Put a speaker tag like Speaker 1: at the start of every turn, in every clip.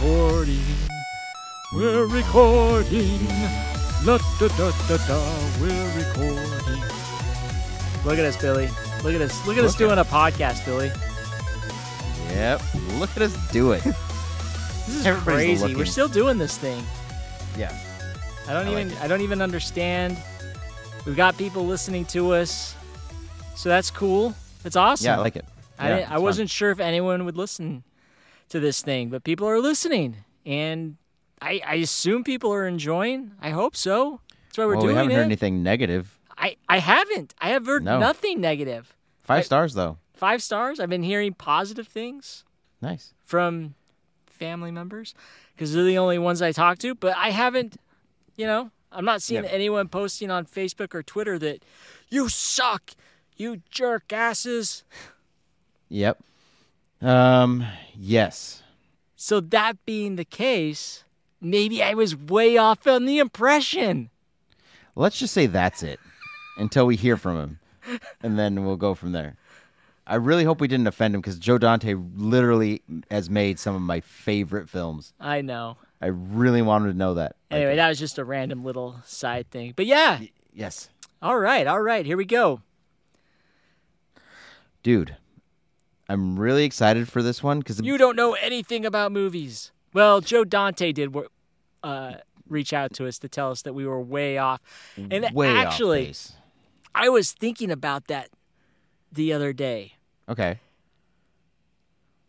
Speaker 1: recording. We're recording. La da da da da. We're recording. Look at us, Billy. Look at us. Look at us
Speaker 2: Look
Speaker 1: doing a podcast, Billy.
Speaker 2: Yep. Look at us do it.
Speaker 1: This is
Speaker 2: Everybody's
Speaker 1: crazy. We're still doing this thing.
Speaker 2: yeah.
Speaker 1: I don't
Speaker 2: I
Speaker 1: even
Speaker 2: it.
Speaker 1: I don't even understand. We've got people listening to us. So that's cool. It's awesome.
Speaker 2: Yeah, I like it.
Speaker 1: I,
Speaker 2: Yeah,
Speaker 1: didn't, I wasn't sure if anyone would listen to this thing, but people are listening, and I, I assume people are enjoying. I hope so. That's why we're
Speaker 2: well, we
Speaker 1: doing
Speaker 2: haven't
Speaker 1: it.
Speaker 2: heard anything negative.
Speaker 1: I, I haven't. I have heard
Speaker 2: No.
Speaker 1: nothing negative.
Speaker 2: Five
Speaker 1: I-
Speaker 2: stars though.
Speaker 1: Five stars. I've been hearing positive things
Speaker 2: Nice.
Speaker 1: from family members because they're the only ones I talk to. But I haven't, you know, I'm not seeing
Speaker 2: Yeah.
Speaker 1: anyone posting on Facebook or Twitter that you suck, you jerk asses.
Speaker 2: Yep. Um. Yes.
Speaker 1: So that being the case, maybe I was way off on the impression.
Speaker 2: Let's just say that's it until we hear from him, and then we'll go from there. I really hope we didn't offend him because Joe Dante literally has made some of my favorite films.
Speaker 1: I know.
Speaker 2: I really wanted to know that.
Speaker 1: Anyway, that was just a random little side thing. But yeah,
Speaker 2: yes,
Speaker 1: all right, all right, here we go.
Speaker 2: dude, I'm really excited for this one because
Speaker 1: You don't know anything about movies. Well, Joe Dante did uh, reach out to us to tell us that we were way off. And
Speaker 2: way
Speaker 1: actually,
Speaker 2: base.
Speaker 1: I was thinking about that the other day.
Speaker 2: Okay.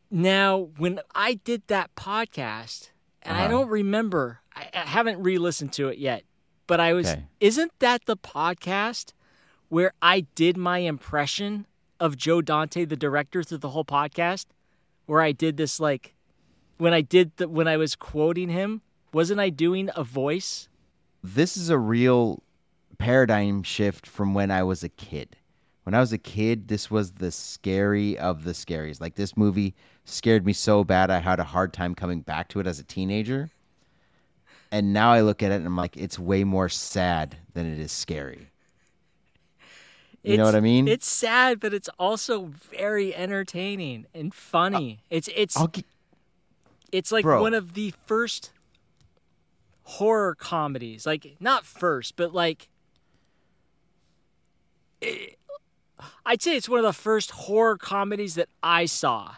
Speaker 1: Now, when I did that podcast, and I
Speaker 2: Uh-huh.
Speaker 1: don't remember, I, I haven't re listened to it yet, but I was,
Speaker 2: Okay.
Speaker 1: isn't that the podcast where I did my impression of Joe Dante, the director, through the whole podcast? Where I did this, like, when I did the, when I was quoting him, wasn't I doing a voice?
Speaker 2: this is a real paradigm shift from when I was a kid. When I was a kid, this was the scary of the scaries. Like this movie scared me so bad I had a hard time coming back to it as a teenager. And now I look at it and I'm like, it's way more sad than it is scary. You know what I mean?
Speaker 1: It's sad, but it's also very entertaining and funny. it's it's
Speaker 2: I'll
Speaker 1: it's like
Speaker 2: Bro.
Speaker 1: one of the first horror comedies like not first but like eh, i'd say it's one of the first horror comedies that i saw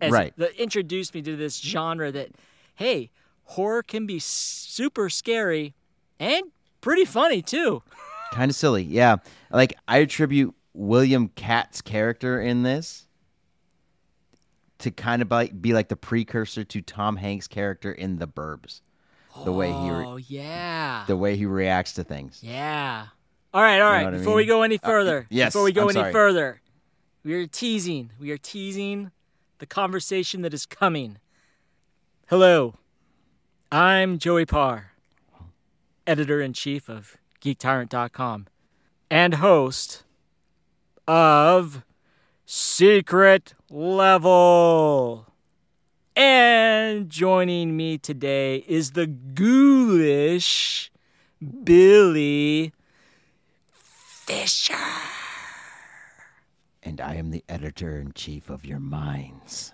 Speaker 1: as
Speaker 2: Right.
Speaker 1: that introduced me to this genre that hey horror can be super scary and pretty funny too
Speaker 2: kind of silly. Yeah. Like I attribute William Katt's character in this to kind of like be like the precursor to Tom Hanks' character in The Burbs. The way he re-
Speaker 1: oh yeah
Speaker 2: the way he reacts to things.
Speaker 1: Yeah. All right, all right.
Speaker 2: what I
Speaker 1: Before we
Speaker 2: mean?
Speaker 1: go any uh, further,
Speaker 2: yes,
Speaker 1: before we go
Speaker 2: I'm
Speaker 1: any
Speaker 2: sorry.
Speaker 1: further, we are teasing. We are teasing the conversation that is coming. Hello, I'm Joey Parr, editor in chief of GeekTyrant.com and host of Secret Level. And joining me today is the ghoulish Billy Fisher.
Speaker 2: And I am the editor in chief of your minds.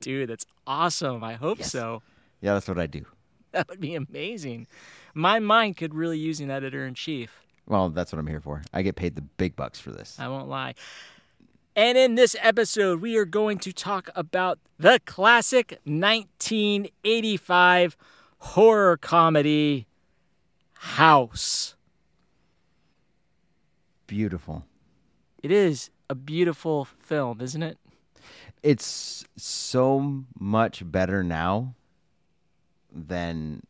Speaker 1: Dude, that's awesome. I hope
Speaker 2: Yes.
Speaker 1: so.
Speaker 2: Yeah, that's what I do.
Speaker 1: That would be amazing. My mind could really use an editor in chief.
Speaker 2: Well, that's what I'm here for. I get paid the big bucks for this.
Speaker 1: I won't lie. And in this episode, we are going to talk about the classic 1985 horror comedy House.
Speaker 2: Beautiful.
Speaker 1: It is a beautiful film, isn't it?
Speaker 2: It's so much better now than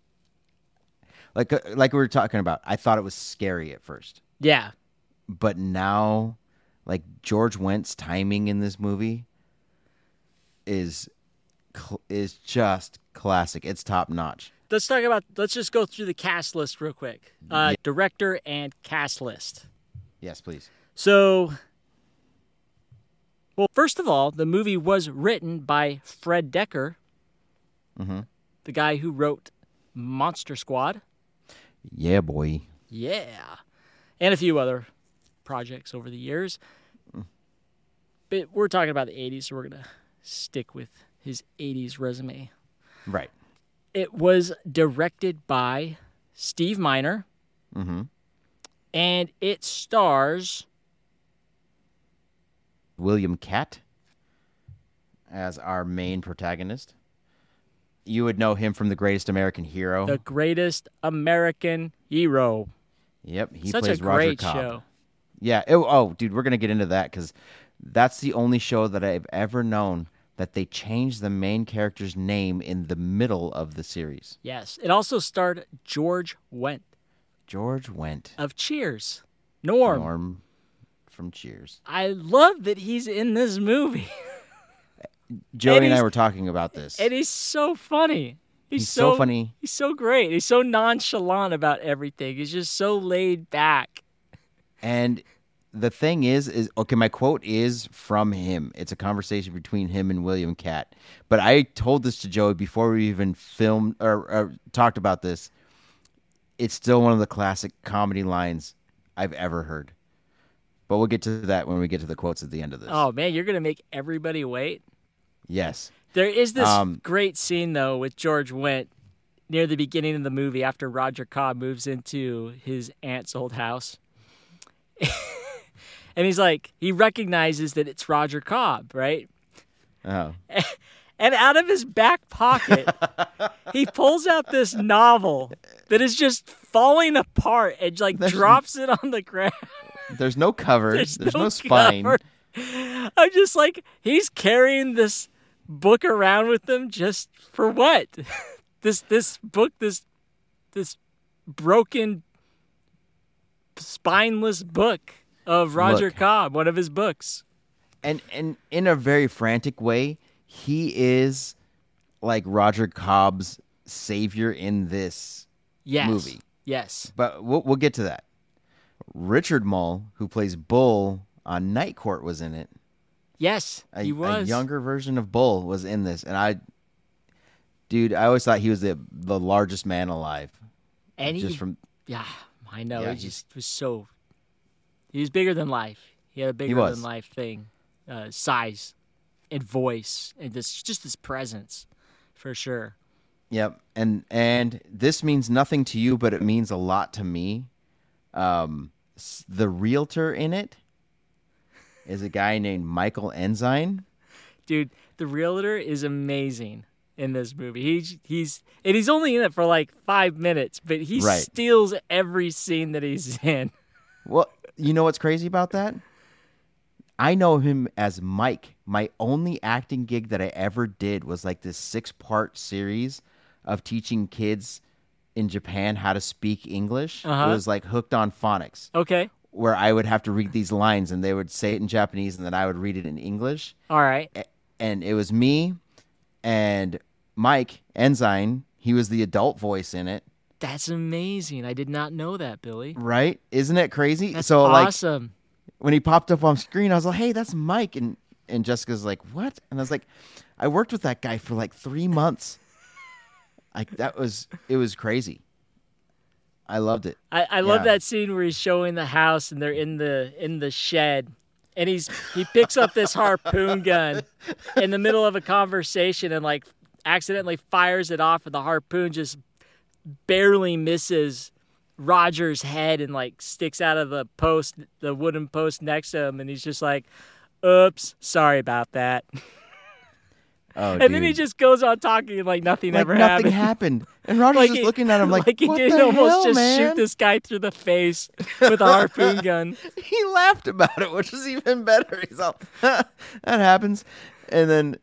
Speaker 2: like uh, like we were talking about. I thought it was scary at first.
Speaker 1: Yeah.
Speaker 2: but now like George Wendt's timing in this movie is is just classic. It's top notch.
Speaker 1: Let's talk about, let's just go through the cast list real quick. Uh,
Speaker 2: Yeah.
Speaker 1: Director and cast list.
Speaker 2: Yes, please.
Speaker 1: So, well, first of all, the movie was written by Fred Dekker,
Speaker 2: Mhm.
Speaker 1: the guy who wrote Monster Squad.
Speaker 2: Yeah, boy.
Speaker 1: Yeah. And a few other projects over the years. But we're talking about the 80s, so we're going to stick with his 80s resume.
Speaker 2: Right.
Speaker 1: It was directed by Steve Miner,
Speaker 2: Mm-hmm.
Speaker 1: and it stars
Speaker 2: William Katt as our main protagonist. You would know him from The Greatest American Hero.
Speaker 1: the greatest American hero.
Speaker 2: yep, he
Speaker 1: Such
Speaker 2: plays
Speaker 1: a
Speaker 2: Roger
Speaker 1: great
Speaker 2: Cobb.
Speaker 1: show.
Speaker 2: Yeah. Oh, oh, dude, we're gonna get into that because that's the only show that I've ever known that they changed the main character's name in the middle of the series.
Speaker 1: Yes. It also starred George Wendt
Speaker 2: George Wendt,
Speaker 1: of Cheers. Norm.
Speaker 2: Norm from Cheers.
Speaker 1: I love that he's in this movie.
Speaker 2: Joey and, I were talking about this.
Speaker 1: and he's so funny. He's,
Speaker 2: He's so funny.
Speaker 1: He's so great. He's so nonchalant about everything. He's just so laid back.
Speaker 2: And the thing is, is okay. My quote is from him. It's a conversation between him and William Katt. But I told this to Joey before we even filmed or, or talked about this. It's still one of the classic comedy lines I've ever heard. But we'll get to that when we get to the quotes at the end of this.
Speaker 1: Oh man, you're gonna make everybody wait.
Speaker 2: Yes,
Speaker 1: There is this
Speaker 2: Um,
Speaker 1: great scene though with George Wendt near the beginning of the movie after Roger Cobb moves into his aunt's old house. and he's like, he recognizes that it's Roger Cobb, right?
Speaker 2: oh,
Speaker 1: And out of his back pocket, he pulls out this novel that is just falling apart and like
Speaker 2: There's-
Speaker 1: drops it on the ground.
Speaker 2: there's no cover.
Speaker 1: There's,
Speaker 2: There's,
Speaker 1: no,
Speaker 2: no, spine.
Speaker 1: cover. I'm just like, he's carrying this book around with them just for what? this this book, this this broken, spineless book of Roger
Speaker 2: Look.
Speaker 1: Cobb, one of his books.
Speaker 2: and and in a very frantic way, he is like Roger Cobb's savior in this
Speaker 1: Yes.
Speaker 2: movie.
Speaker 1: Yes.
Speaker 2: But we'll, we'll get to that. Richard Moll, who plays Bull on Night Court, was in it.
Speaker 1: Yes.
Speaker 2: A,
Speaker 1: he
Speaker 2: a
Speaker 1: was.
Speaker 2: younger version of Bull was in this, and I, dude, I always thought he was the the largest man alive.
Speaker 1: and
Speaker 2: just
Speaker 1: he,
Speaker 2: from
Speaker 1: Yeah, I know.
Speaker 2: Yeah,
Speaker 1: he just was so. He was bigger than life. He had a bigger than life thing, uh, size, and voice, and this just this presence, for sure.
Speaker 2: Yep, and and this means nothing to you, but it means a lot to me. Um, the realtor in it is a guy named Michael Ensign.
Speaker 1: Dude, the realtor is amazing in this movie. He's he's and he's only in it for like five minutes, but he
Speaker 2: Right.
Speaker 1: steals every scene that he's in.
Speaker 2: Well, you know what's crazy about that? I know him as Mike. My only acting gig that I ever did was like this six part series of teaching kids in Japan how to speak English.
Speaker 1: Uh-huh.
Speaker 2: It was like hooked on phonics,
Speaker 1: Okay,
Speaker 2: where I would have to read these lines and they would say it in Japanese and then I would read it in English.
Speaker 1: all right.
Speaker 2: And it was me and Mike Ensign. He was the adult voice in it,
Speaker 1: That's amazing. I did not know that, Billy.
Speaker 2: right? Isn't it crazy?
Speaker 1: That's
Speaker 2: so like
Speaker 1: awesome.
Speaker 2: when he popped up on screen, I was like, "Hey, that's Mike," and and Jessica's like, "What?" And I was like, "I worked with that guy for like three months. Like that was it was crazy. I loved it.
Speaker 1: I, I love that scene where he's showing the house and they're in the in the shed. And he's he picks up this harpoon gun in the middle of a conversation and like accidentally fires it off and the harpoon just barely misses Roger's head and like sticks out of the post the wooden post next to him. And he's just like oops sorry about that
Speaker 2: Oh,
Speaker 1: and
Speaker 2: dude.
Speaker 1: then he just goes on talking like nothing
Speaker 2: like
Speaker 1: ever
Speaker 2: nothing
Speaker 1: happened
Speaker 2: happened, and Roger's
Speaker 1: like
Speaker 2: just
Speaker 1: he-
Speaker 2: looking at him like, like
Speaker 1: he
Speaker 2: "What the
Speaker 1: almost
Speaker 2: hell,
Speaker 1: just
Speaker 2: man?"
Speaker 1: shoot this guy through the face with a harpoon gun.
Speaker 2: he laughed about it, which is even better. He's all, that happens. And then,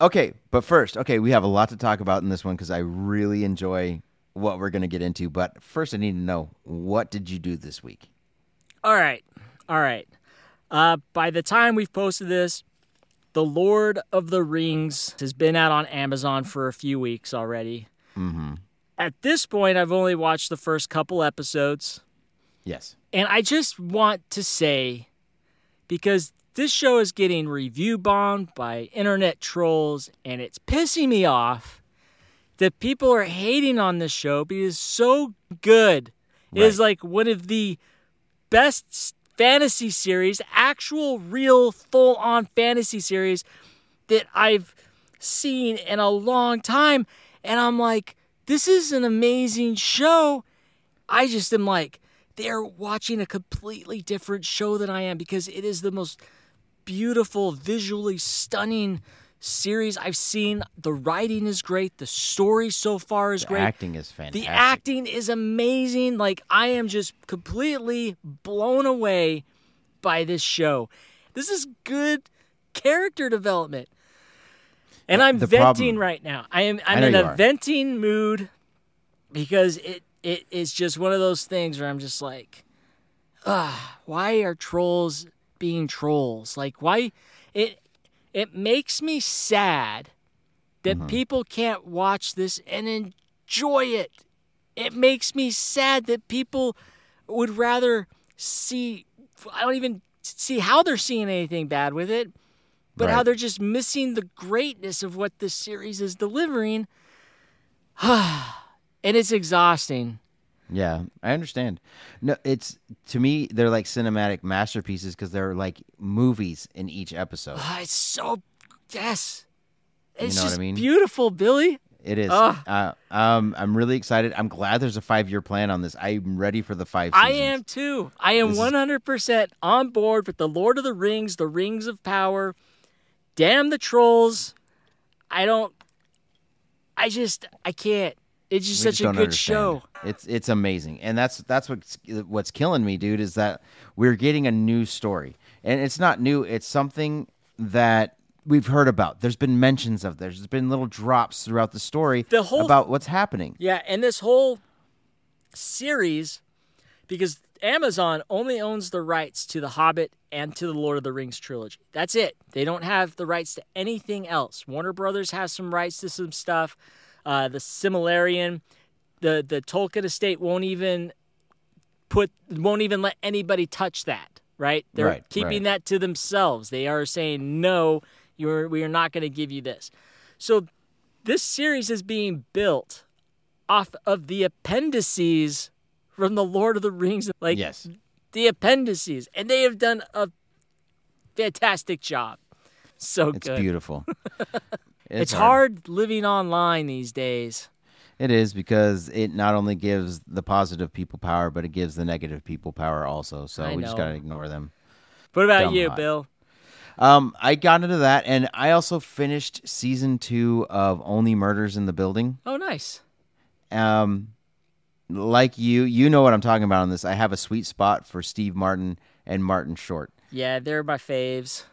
Speaker 2: okay, but first, okay, we have a lot to talk about in this one because I really enjoy what we're going to get into. But first, I need to know what did you do this week?
Speaker 1: All right, all right. Uh, by the time we've posted this, The Lord of the Rings has been out on Amazon for a few weeks already.
Speaker 2: Mm-hmm.
Speaker 1: At this point, I've only watched the first couple episodes.
Speaker 2: Yes.
Speaker 1: And I just want to say, because this show is getting review bombed by internet trolls, and it's pissing me off that people are hating on this show because it's so good. It is like one of the best fantasy series, actual, real, full on fantasy series that I've seen in a long time. And I'm like, this is an amazing show. I just am like, they're watching a completely different show than I am because it is the most beautiful, visually stunning series I've seen. The writing is great. The story so far is
Speaker 2: The
Speaker 1: great.
Speaker 2: acting is fantastic.
Speaker 1: The acting is amazing. Like I am just completely blown away by this show. This is good character development. And I'm
Speaker 2: The
Speaker 1: venting
Speaker 2: problem-
Speaker 1: right now. I am I'm
Speaker 2: know
Speaker 1: in a
Speaker 2: are.
Speaker 1: venting mood because it it is just one of those things where I'm just like, ah, why are trolls being trolls? Like why it it makes me sad that
Speaker 2: Mm-hmm.
Speaker 1: people can't watch this and enjoy it. It makes me sad that people would rather see I don't even see how they're seeing anything bad with it, but how they're just missing the greatness of what this series is delivering. and it's exhausting.
Speaker 2: Yeah, I understand. No, it's to me they're like cinematic masterpieces because they're like movies in each episode.
Speaker 1: Ah, it's so yes. It's
Speaker 2: know what I
Speaker 1: just
Speaker 2: mean?
Speaker 1: beautiful, Billy.
Speaker 2: It is. Uh, um, I'm really excited. I'm glad there's a five year plan on this. I'm ready for the five.
Speaker 1: I am too. I am
Speaker 2: This
Speaker 1: 100% on board with the Lord of the Rings, the Rings of Power. Damn the trolls. I don't. I just. I can't. It's just
Speaker 2: We
Speaker 1: such
Speaker 2: just
Speaker 1: a good
Speaker 2: understand.
Speaker 1: show.
Speaker 2: It's it's amazing, and that's that's what's what's killing me, dude. Is that we're getting a new story, and it's not new. It's something that we've heard about. There's been mentions of. There's been little drops throughout the story
Speaker 1: The whole-
Speaker 2: about what's happening.
Speaker 1: Yeah, and this whole series, because Amazon only owns the rights to The Hobbit and to the Lord of the Rings trilogy. That's it. They don't have the rights to anything else. Warner Brothers has some rights to some stuff. Uh, the Silmarillion, the the Tolkien estate won't even put won't even let anybody touch that. Right? They're
Speaker 2: Right,
Speaker 1: keeping
Speaker 2: right.
Speaker 1: that to themselves. They are saying no. You're we are not going to give you this. So this series is being built off of the appendices from the Lord of the Rings. Like
Speaker 2: Yes,
Speaker 1: the appendices, and they have done a fantastic job. So
Speaker 2: it's
Speaker 1: good.
Speaker 2: beautiful.
Speaker 1: It's, hard living online these days.
Speaker 2: It is because it not only gives the positive people power, but it gives the negative people power also. So
Speaker 1: I
Speaker 2: we just gotta ignore them.
Speaker 1: What about
Speaker 2: Dumb
Speaker 1: you,
Speaker 2: hot.
Speaker 1: Bill?
Speaker 2: Um, I got into that, and I also finished season two of Only Murders in the Building.
Speaker 1: Oh, nice.
Speaker 2: Um, like you, you know what I'm talking about on this. I have a sweet spot for Steve Martin and Martin Short.
Speaker 1: Yeah, they're my faves.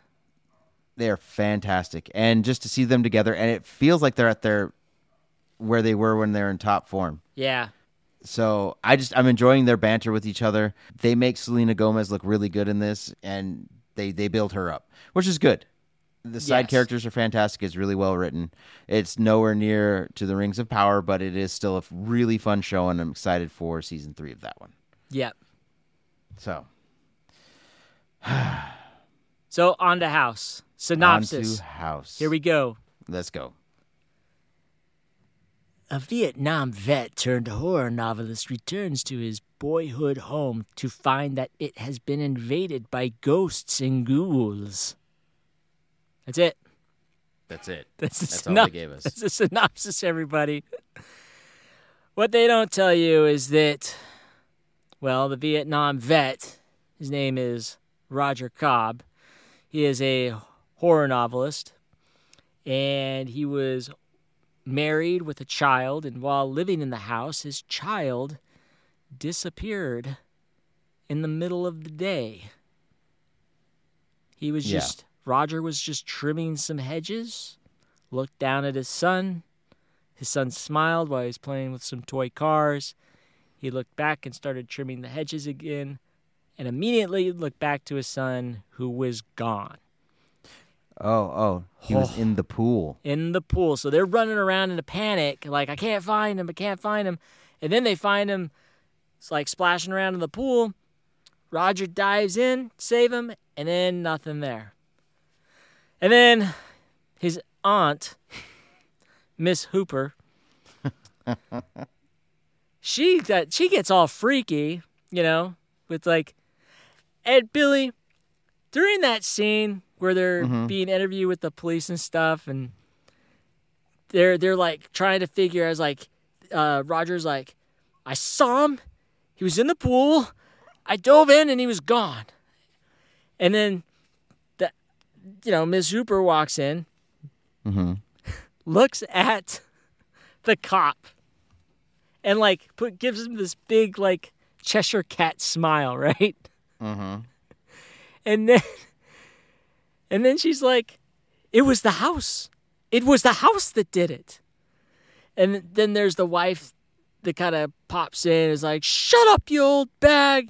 Speaker 2: They are fantastic, and just to see them together, and it feels like they're at their where they were when they're in top form.
Speaker 1: Yeah,
Speaker 2: So I just I'm enjoying their banter with each other. They make Selena Gomez look really good in this, and they they build her up, which is good. The side
Speaker 1: Yes.
Speaker 2: characters are fantastic. It's really well written. It's nowhere near to the Rings of Power, but it is still a really fun show, and I'm excited for season three of that one.
Speaker 1: yep.
Speaker 2: So
Speaker 1: So on to House synopsis.
Speaker 2: House.
Speaker 1: Here we go.
Speaker 2: let's go.
Speaker 1: A Vietnam vet turned horror novelist returns to his boyhood home to find that it has been invaded by ghosts and ghouls. That's it.
Speaker 2: That's it.
Speaker 1: That's, the
Speaker 2: That's all they gave us.
Speaker 1: That's the synopsis, everybody. what they don't tell you is that, well, the Vietnam vet, his name is Roger Cobb. He is a horror novelist, and he was married with a child, and while living in the house, his child disappeared in the middle of the day. He was
Speaker 2: Yeah.
Speaker 1: just Roger was just trimming some hedges, looked down at his son. His son smiled while he was playing with some toy cars. He looked back and started trimming the hedges again, and immediately looked back to his son, who was gone
Speaker 2: Oh, oh, he was
Speaker 1: Oh.
Speaker 2: in the pool.
Speaker 1: in the pool. So they're running around in a panic, like, I can't find him, I can't find him. And then they find him, it's like splashing around in the pool. Roger dives in, save him, and then nothing there. And then his aunt, Miss Hooper, she got, she gets all freaky, you know, with like, Ed Billy, during that scene where they're
Speaker 2: Mhm.
Speaker 1: being interviewed with the police and stuff, and they're they're like trying to figure. I was like, uh, Roger's like, I saw him. He was in the pool. I dove in and he was gone. And then, the, you know, Ms. Hooper walks in,
Speaker 2: Mm-hmm.
Speaker 1: looks at the cop, and like put gives him this big like Cheshire cat smile, right?
Speaker 2: Mm-hmm.
Speaker 1: And then, and then she's like, "It was the house. It was the house that did it." And then there's the wife that kind of pops in, and is like, "Shut up, you old bag."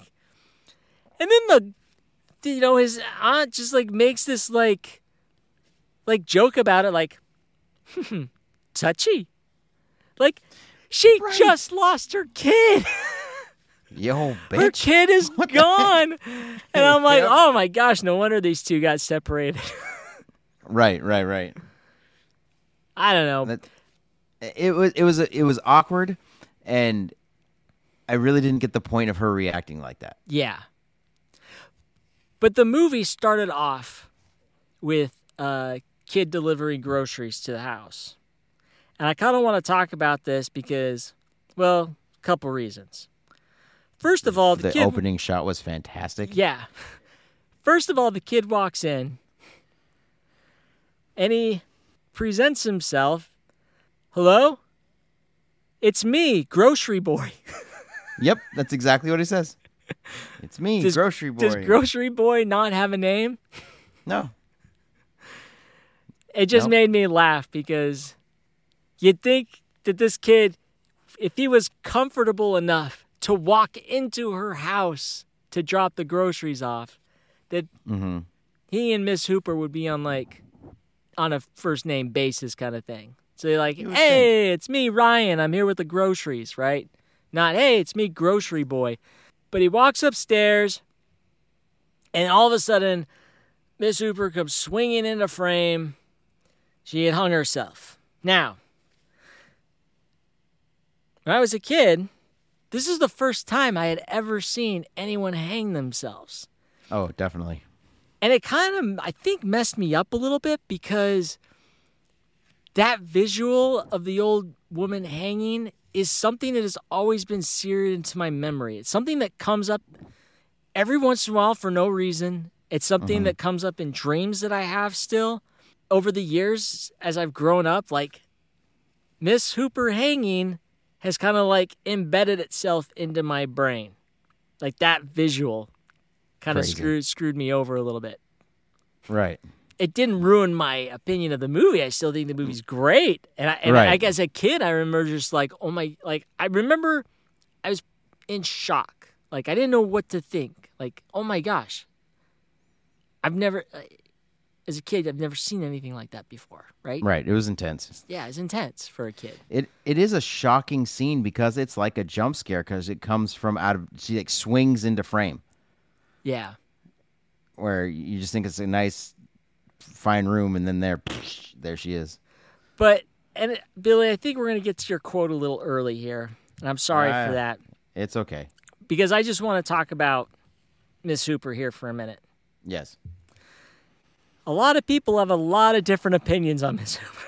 Speaker 1: And then the, you know, his aunt just like makes this like, like joke about it, like, hmm, touchy, like. She
Speaker 2: Right.
Speaker 1: just lost her kid.
Speaker 2: Yo,
Speaker 1: Her kid is gone. And I'm like,
Speaker 2: Yep.
Speaker 1: oh my gosh, no wonder these two got separated.
Speaker 2: Right, right, right.
Speaker 1: I don't know.
Speaker 2: That- It was it was it was awkward, and I really didn't get the point of her reacting like that.
Speaker 1: Yeah. But the movie started off with a kid delivering groceries to the house. And I kind of want to talk about this because, well, a couple reasons. First of all, the,
Speaker 2: The
Speaker 1: kid.
Speaker 2: opening shot was fantastic.
Speaker 1: Yeah. First of all, the kid walks in and he presents himself. Hello? It's me, grocery boy.
Speaker 2: Yep, that's exactly what he says. It's me,
Speaker 1: Does-
Speaker 2: grocery boy.
Speaker 1: Does grocery boy not have a name?
Speaker 2: no,
Speaker 1: It just
Speaker 2: Nope.
Speaker 1: made me laugh because you'd think that this kid, if he was comfortable enough to walk into her house to drop the groceries off, that
Speaker 2: mm-hmm.
Speaker 1: he and Miss Hooper would be on like on a first name basis kind of thing. So you're like,
Speaker 2: You would
Speaker 1: hey, it's me, Ryan. I'm here with the groceries, right? Not, hey, it's me, grocery boy. But he walks upstairs, and all of a sudden, Miss Hooper comes swinging in into frame. She had hung herself. Now, when I was a kid, this is the first time I had ever seen anyone hang themselves.
Speaker 2: Oh, definitely.
Speaker 1: And it kind of, I think, messed me up a little bit because that visual of the old woman hanging is something that has always been seared into my memory. It's something that comes up every once in a while for no reason. It's something mm-hmm. that comes up in dreams that I have still over the years as I've grown up. Like Miss Hooper hanging has kind of like embedded itself into my brain. Like that visual kind of screwed screwed me over a little bit
Speaker 2: Right.
Speaker 1: it didn't ruin my opinion of the movie. I still think the movie's great. And I, and
Speaker 2: Right.
Speaker 1: I, as a kid, I remember just like, oh my, like I remember I was in shock. Like I didn't know what to think. Like, oh my gosh, I've never, uh, as a kid, I've never seen anything like that before. Right?
Speaker 2: Right. It was intense.
Speaker 1: Yeah, it's intense for a kid.
Speaker 2: It it is a shocking scene because it's like a jump scare because it comes from out of she like swings into frame
Speaker 1: Yeah.
Speaker 2: where you just think it's a nice fine room and then there there she is.
Speaker 1: But and it, Billy, I think we're gonna get to your quote a little early here, and I'm sorry
Speaker 2: Ah.
Speaker 1: for that
Speaker 2: It's okay.
Speaker 1: because I just want to talk about Miss Hooper here for a minute.
Speaker 2: Yes.
Speaker 1: A lot of people have a lot of different opinions on Miss Hooper.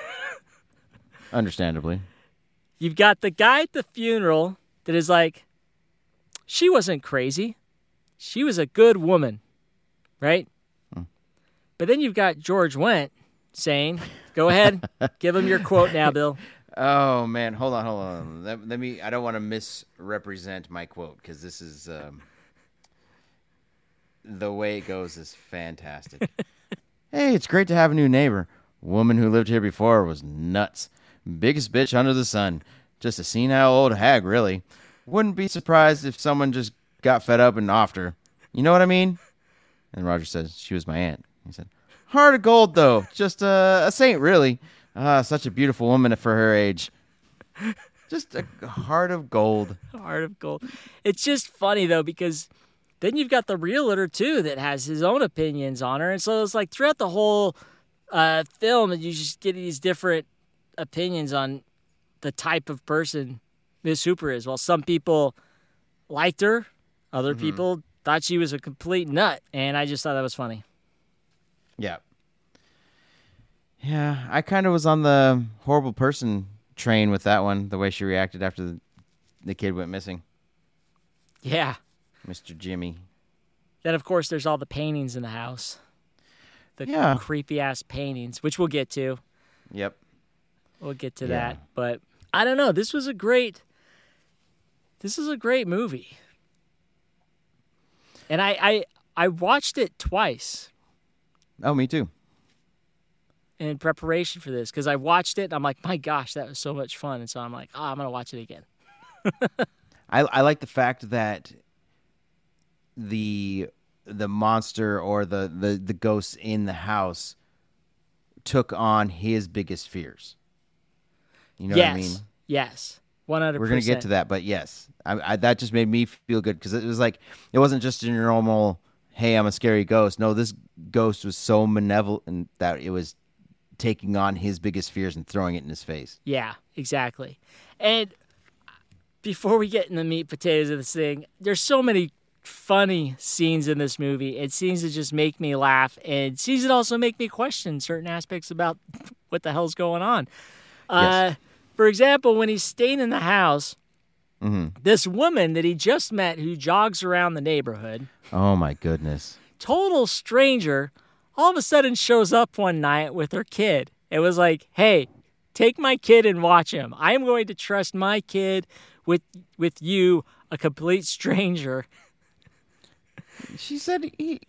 Speaker 2: Understandably.
Speaker 1: You've got the guy at the funeral that is like, she wasn't crazy. She was a good woman, right? But then you've got George Wendt saying, go ahead, give him your quote now, Bill.
Speaker 2: Oh man, hold on, hold on. Let, let me. I don't want to misrepresent my quote because this is um, the way it goes is fantastic. hey, it's great to have a new neighbor. Woman who lived here before was nuts. Biggest bitch under the sun. Just a senile old hag, really. Wouldn't be surprised if someone just got fed up and offed her. You know what I mean? And Roger says she was my aunt. He said, "Heart of gold, though. Just a, a saint, really. Ah, such a beautiful woman for her age. Just a heart of gold.
Speaker 1: Heart of gold. It's just funny though because then you've got the realtor too that has his own opinions on her, and so it's like throughout the whole uh, film, you just get these different opinions on the type of person Miss Hooper is. While some people liked her, other people thought she was a complete nut, and I just thought that was funny.
Speaker 2: Yeah. Yeah, I kind of was on the horrible person train with that one. The way she reacted after the, the kid went missing,
Speaker 1: Yeah.
Speaker 2: Mr. Jimmy.
Speaker 1: Then of course there's all the paintings in the house. The
Speaker 2: Yeah.
Speaker 1: creepy ass paintings, which we'll get to.
Speaker 2: Yep.
Speaker 1: We'll get to
Speaker 2: Yeah.
Speaker 1: that. But I don't know. This was a great this is a great movie. And I I, I watched it twice
Speaker 2: Oh, me too.
Speaker 1: in preparation for this because I watched it and I'm like, my gosh, that was so much fun. And so I'm like, oh, I'm gonna watch it again.
Speaker 2: I I like the fact that the the monster or the the the ghosts in the house took on his biggest fears. You know
Speaker 1: yes.
Speaker 2: what I mean?
Speaker 1: Yes. One hundred
Speaker 2: We're gonna get to that, but yes, I, I, that just made me feel good because it was like it wasn't just a normal "Hey, I'm a scary ghost." No, this ghost was so malevolent that it was taking on his biggest fears and throwing it in his face.
Speaker 1: Yeah, exactly. And before we get in the meat potatoes of this thing, there's so many funny scenes in this movie and scenes that just make me laugh and scenes that also make me question certain aspects about what the hell's going on. Uh, for example, when he's staying in the house,
Speaker 2: hmm
Speaker 1: this woman that he just met who jogs around the neighborhood,
Speaker 2: Oh my goodness!
Speaker 1: total stranger, all of a sudden shows up one night with her kid. It was like, hey, take my kid and watch him. I am going to trust my kid with with you, a complete stranger.
Speaker 2: She said he,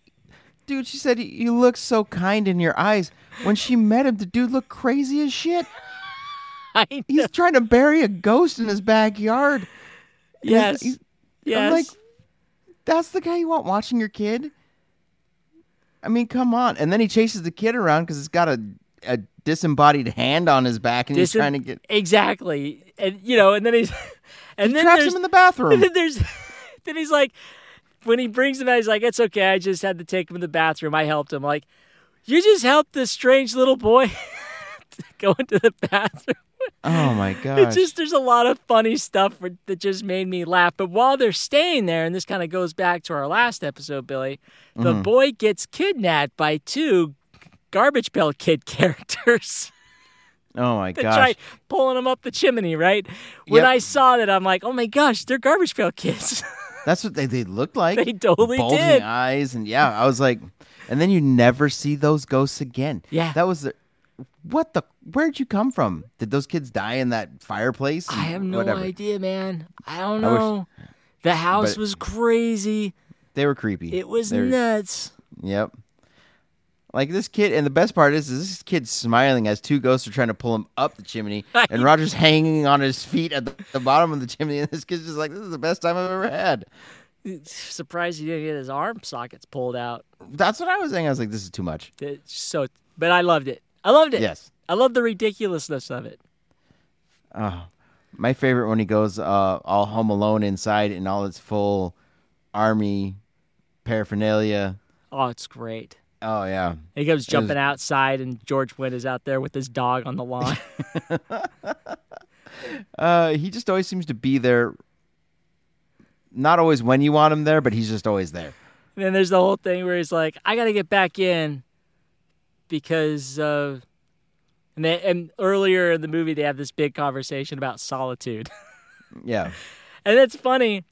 Speaker 2: dude. She said you look so kind in your eyes. When she met him, the dude looked crazy as shit. He's trying to bury a ghost in his backyard. And he's-
Speaker 1: yes,
Speaker 2: he's-
Speaker 1: yes.
Speaker 2: I'm like, that's the guy you want watching your kid? I mean, come on. And then he chases the kid around because it's got a, a disembodied hand on his back and he's trying to get.
Speaker 1: exactly, and you know, and then he's, and then
Speaker 2: traps him in the
Speaker 1: and
Speaker 2: bathroom.
Speaker 1: then there's, then he's like, when he brings him out, he's like, it's okay. I just had to take him to the bathroom. I helped him. Like, you just helped this strange little boy go into the bathroom.
Speaker 2: oh my
Speaker 1: It's
Speaker 2: gosh.
Speaker 1: just there's a lot of funny stuff for, that just made me laugh. But while they're staying there, and this kind of goes back to our last episode, Billy, the
Speaker 2: Mm-hmm.
Speaker 1: boy gets kidnapped by two garbage pail kid characters.
Speaker 2: oh my gosh.
Speaker 1: pulling him up the chimney. Right when
Speaker 2: Yep.
Speaker 1: I saw that, I'm like, oh my gosh, they're garbage pail kids.
Speaker 2: That's what they, they looked like.
Speaker 1: They totally
Speaker 2: Bulging
Speaker 1: did.
Speaker 2: eyes. And yeah, I was like, and then you never see those ghosts again.
Speaker 1: Yeah.
Speaker 2: That was the. What the? Where'd you come from? Did those kids die in that fireplace?
Speaker 1: I have no
Speaker 2: Whatever.
Speaker 1: idea, man. I don't
Speaker 2: I wish-
Speaker 1: know. the house was crazy.
Speaker 2: They were creepy.
Speaker 1: It was
Speaker 2: They were-
Speaker 1: nuts.
Speaker 2: Yep. Like this kid, and the best part is, is this kid's smiling as two ghosts are trying to pull him up the chimney, and Roger's hanging on his feet at the, the bottom of the chimney, and this kid's just like, "This is the best time I've ever had."
Speaker 1: Surprised he didn't get his arm sockets pulled out.
Speaker 2: That's what I was saying. I was like, "This is too much."
Speaker 1: It's so, but I loved it. I loved it.
Speaker 2: Yes.
Speaker 1: I love the ridiculousness of it.
Speaker 2: Oh, my favorite when he goes uh, all home alone inside in all its full army paraphernalia.
Speaker 1: Oh, it's great.
Speaker 2: Oh yeah,
Speaker 1: He goes jumping outside, and George Wendt is out there with his dog on the lawn.
Speaker 2: uh, he just always seems to be there. Not always when you want him there, but he's just always there.
Speaker 1: and then there's the whole thing where he's like, "I got to get back in because." Uh, and, they, and earlier in the movie, they have this big conversation about solitude,
Speaker 2: Yeah.
Speaker 1: and it's funny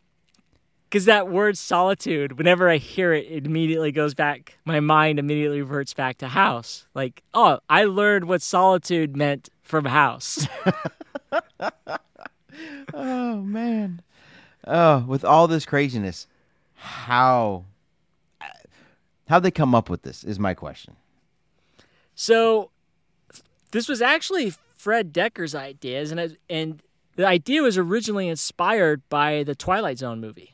Speaker 1: because that word solitude, whenever I hear it, it immediately goes back. My mind immediately reverts back to house. Like, oh, I learned what solitude meant from house.
Speaker 2: Oh man. Oh, with all this craziness, how how they come up with this is my question.
Speaker 1: So this was actually Fred Dekker's ideas, and it, and the idea was originally inspired by the Twilight Zone movie.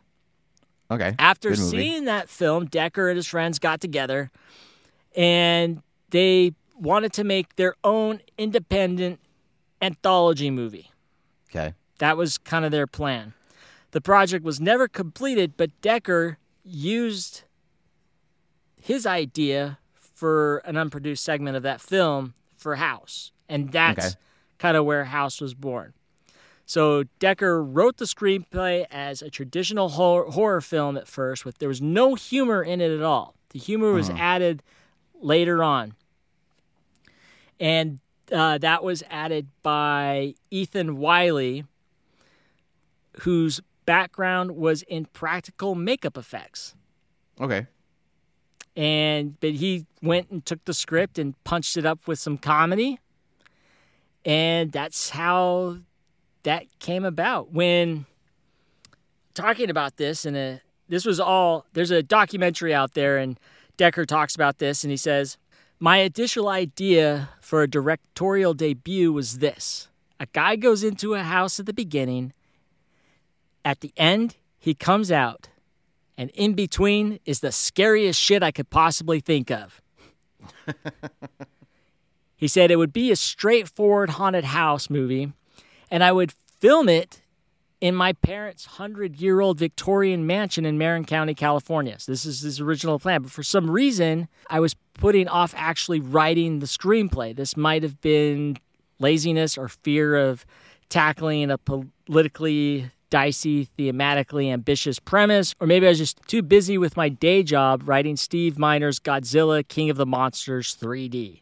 Speaker 2: Okay.
Speaker 1: After seeing that film, Dekker and his friends got together, and they wanted to make their own independent anthology movie.
Speaker 2: Okay.
Speaker 1: That was kind of their plan. The project was never completed, but Dekker used his idea for an unproduced segment of that film for House. And that's
Speaker 2: Okay.
Speaker 1: kind of where House was born. So Dekker wrote the screenplay as a traditional horror, horror film at first, with there was no humor in it at all. The humor was added later on. and uh, that was added by Ethan Wiley, whose background was in practical makeup effects.
Speaker 2: Okay.
Speaker 1: And but he went and took the script and punched it up with some comedy. And that's how that came about. When talking about this and a this was all there's a documentary out there and Dekker talks about this and he says, "My initial idea for a directorial debut was this. A guy goes into a house at the beginning, at the end he comes out, and in between is the scariest shit I could possibly think of." he said it would be a straightforward haunted house movie and I would film it in my parents' hundred year old Victorian mansion in Marin County, California. So this is his original plan. But for some reason, I was putting off actually writing the screenplay. This might have been laziness or fear of tackling a politically dicey, thematically ambitious premise, or maybe I was just too busy with my day job writing Steve Miner's Godzilla King of the Monsters 3D.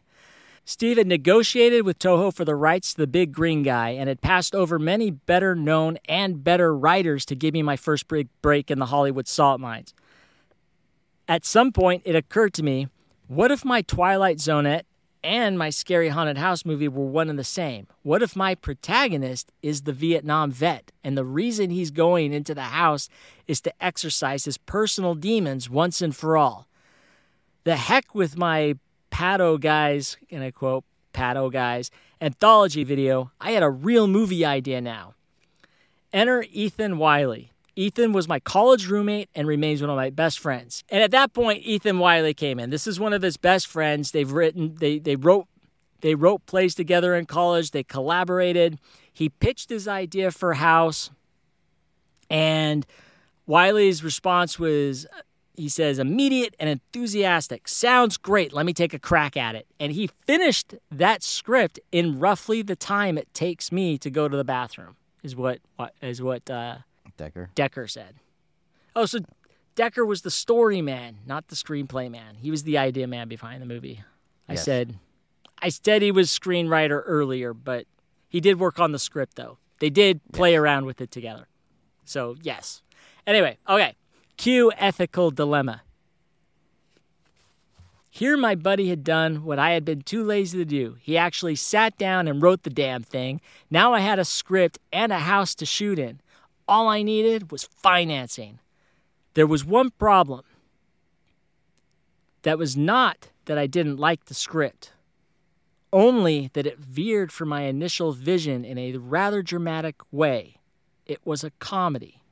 Speaker 1: Steve had negotiated with Toho for the rights to the big green guy and had passed over many better known and better writers to give me my first big break in the Hollywood salt mines. At some point, it occurred to me what if my Twilight Zonette and my scary haunted house movie were one and the same? What if my protagonist is the Vietnam vet and the reason he's going into the house is to exorcise his personal demons once and for all? The heck with my Pato Guys, and I quote, Pato Guys, anthology video, I had a real movie idea now. Enter Ethan Wiley. Ethan was my college roommate and remains one of my best friends. And at that point, Ethan Wiley came in. This is one of his best friends. They've written, they, they wrote, they wrote plays together in college. They collaborated. He pitched his idea for House, and Wiley's response was, he says, immediate and enthusiastic. Sounds great. Let me take a crack at it. And he finished that script in roughly the time it takes me to go to the bathroom. Is what is what uh,
Speaker 2: Dekker
Speaker 1: Dekker said. Oh, so Dekker was the story man, not the screenplay man. He was the idea man behind the movie. I
Speaker 2: Yes.
Speaker 1: said, I said he was screenwriter earlier, but he did work on the script though. They did play around with it together. So yes. Anyway, okay. Cue ethical dilemma. Here, my buddy had done what I had been too lazy to do. He actually sat down and wrote the damn thing. Now I had a script and a house to shoot in. All I needed was financing. There was one problem. That was not that I didn't like the script, only that it veered from my initial vision in a rather dramatic way. It was a comedy.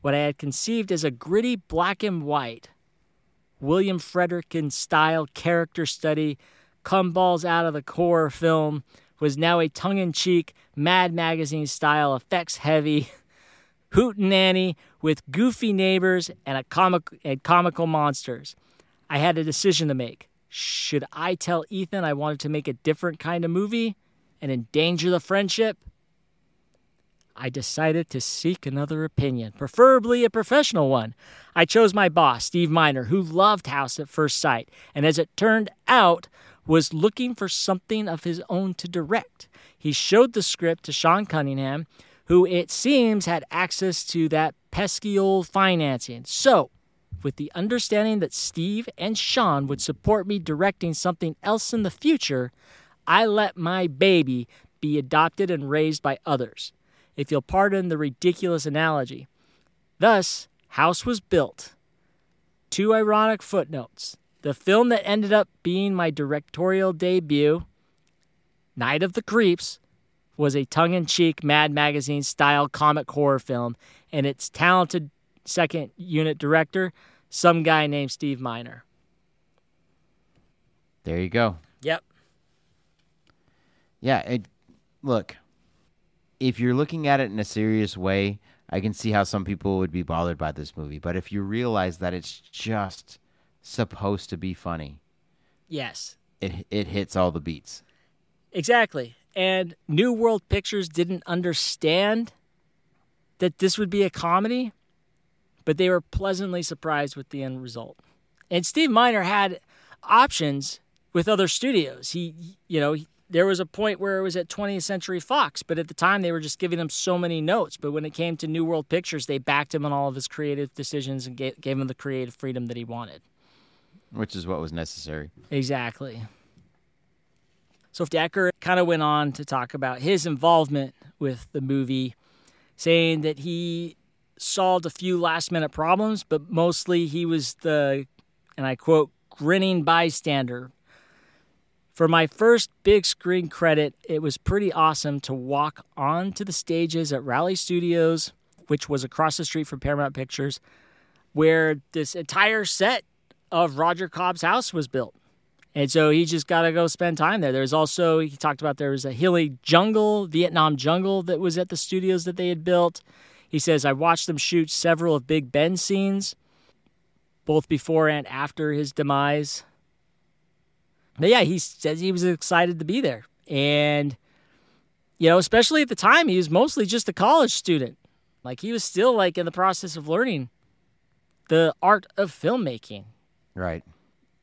Speaker 1: What I had conceived as a gritty black and white, William Frederickson style character study, come balls out of the core film, was now a tongue in cheek, Mad Magazine style, effects heavy, hootenanny with goofy neighbors and, a comic, and comical monsters. I had a decision to make. Should I tell Ethan I wanted to make a different kind of movie and endanger the friendship? I decided to seek another opinion, preferably a professional one. I chose my boss, Steve Miner, who loved House at First Sight, and as it turned out, was looking for something of his own to direct. He showed the script to Sean Cunningham, who it seems had access to that pesky old financing. So, with the understanding that Steve and Sean would support me directing something else in the future, I let my baby be adopted and raised by others if you'll pardon the ridiculous analogy. Thus, House was built. Two ironic footnotes. The film that ended up being my directorial debut, Night of the Creeps, was a tongue in cheek Mad Magazine style comic horror film, and its talented second unit director, some guy named Steve Miner.
Speaker 2: There you go.
Speaker 1: Yep.
Speaker 2: Yeah, it, look, if you're looking at it in a serious way, I can see how some people would be bothered by this movie. But if you realize that it's just supposed to be funny,
Speaker 1: Yes.
Speaker 2: it it hits all the beats.
Speaker 1: Exactly. And New World Pictures didn't understand that this would be a comedy, but they were pleasantly surprised with the end result. And Steve Miner had options with other studios. He, you know, there was a point where it was at 20th Century Fox, but at the time they were just giving him so many notes. But when it came to New World Pictures, they backed him on all of his creative decisions and gave, gave him the creative freedom that he wanted.
Speaker 2: Which is what was necessary.
Speaker 1: Exactly. So Dekker kind of went on to talk about his involvement with the movie, saying that he solved a few last minute problems, but mostly he was the, and I quote, grinning bystander for my first big screen credit, it was pretty awesome to walk onto the stages at Raleigh Studios, which was across the street from Paramount Pictures, where this entire set of Roger Cobb's house was built. And so he just got to go spend time there. There's also, he talked about there was a hilly jungle, Vietnam jungle, that was at the studios that they had built. He says, I watched them shoot several of Big Ben scenes, both before and after his demise. But yeah, he says he was excited to be there. And, you know, especially at the time, he was mostly just a college student. Like he was still like in the process of learning the art of filmmaking.
Speaker 2: Right.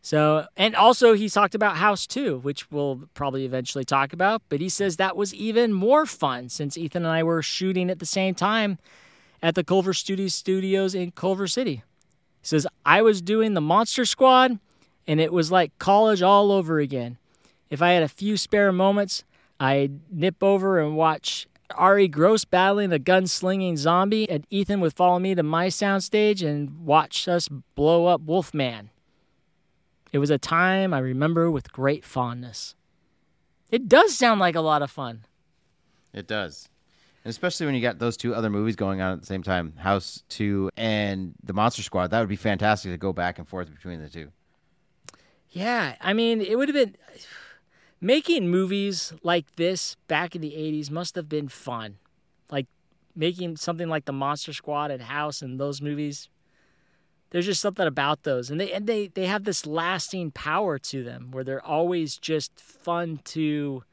Speaker 1: So, and also he talked about House 2, which we'll probably eventually talk about, but he says that was even more fun since Ethan and I were shooting at the same time at the Culver Studios studios in Culver City. He says I was doing the Monster Squad and it was like college all over again. If I had a few spare moments, I'd nip over and watch Arye Gross battling a gunslinging zombie, and Ethan would follow me to my soundstage and watch us blow up Wolfman. It was a time I remember with great fondness. It does sound like a lot of fun.
Speaker 2: It does. And especially when you got those two other movies going on at the same time, House 2 and The Monster Squad, that would be fantastic to go back and forth between the two.
Speaker 1: Yeah, I mean, it would have been making movies like this back in the 80s must have been fun. Like making something like The Monster Squad and House and those movies. There's just something about those. And they and they they have this lasting power to them where they're always just fun to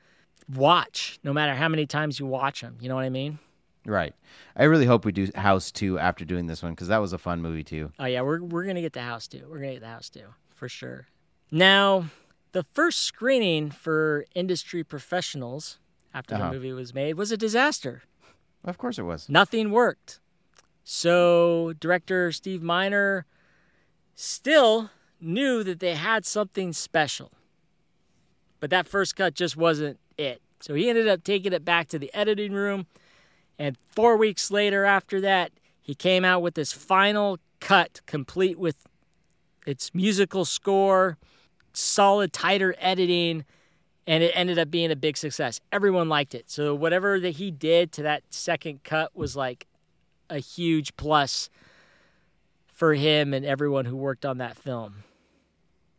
Speaker 1: watch no matter how many times you watch them. You know what I mean?
Speaker 2: Right. I really hope we do House 2 after doing this one because that was a fun movie too.
Speaker 1: Oh yeah, we're we're gonna get the House 2. We're gonna get the House 2 for sure. Now, the first screening for industry professionals after
Speaker 2: Uh-huh.
Speaker 1: the movie was made was a disaster.
Speaker 2: Of course it was.
Speaker 1: Nothing worked. So, director Steve Miner still knew that they had something special. But that first cut just wasn't it. So, he ended up taking it back to the editing room. And four weeks later, after that, he came out with this final cut, complete with its musical score, solid, tighter editing, and it ended up being a big success. Everyone liked it. So whatever that he did to that second cut was like a huge plus for him and everyone who worked on that film.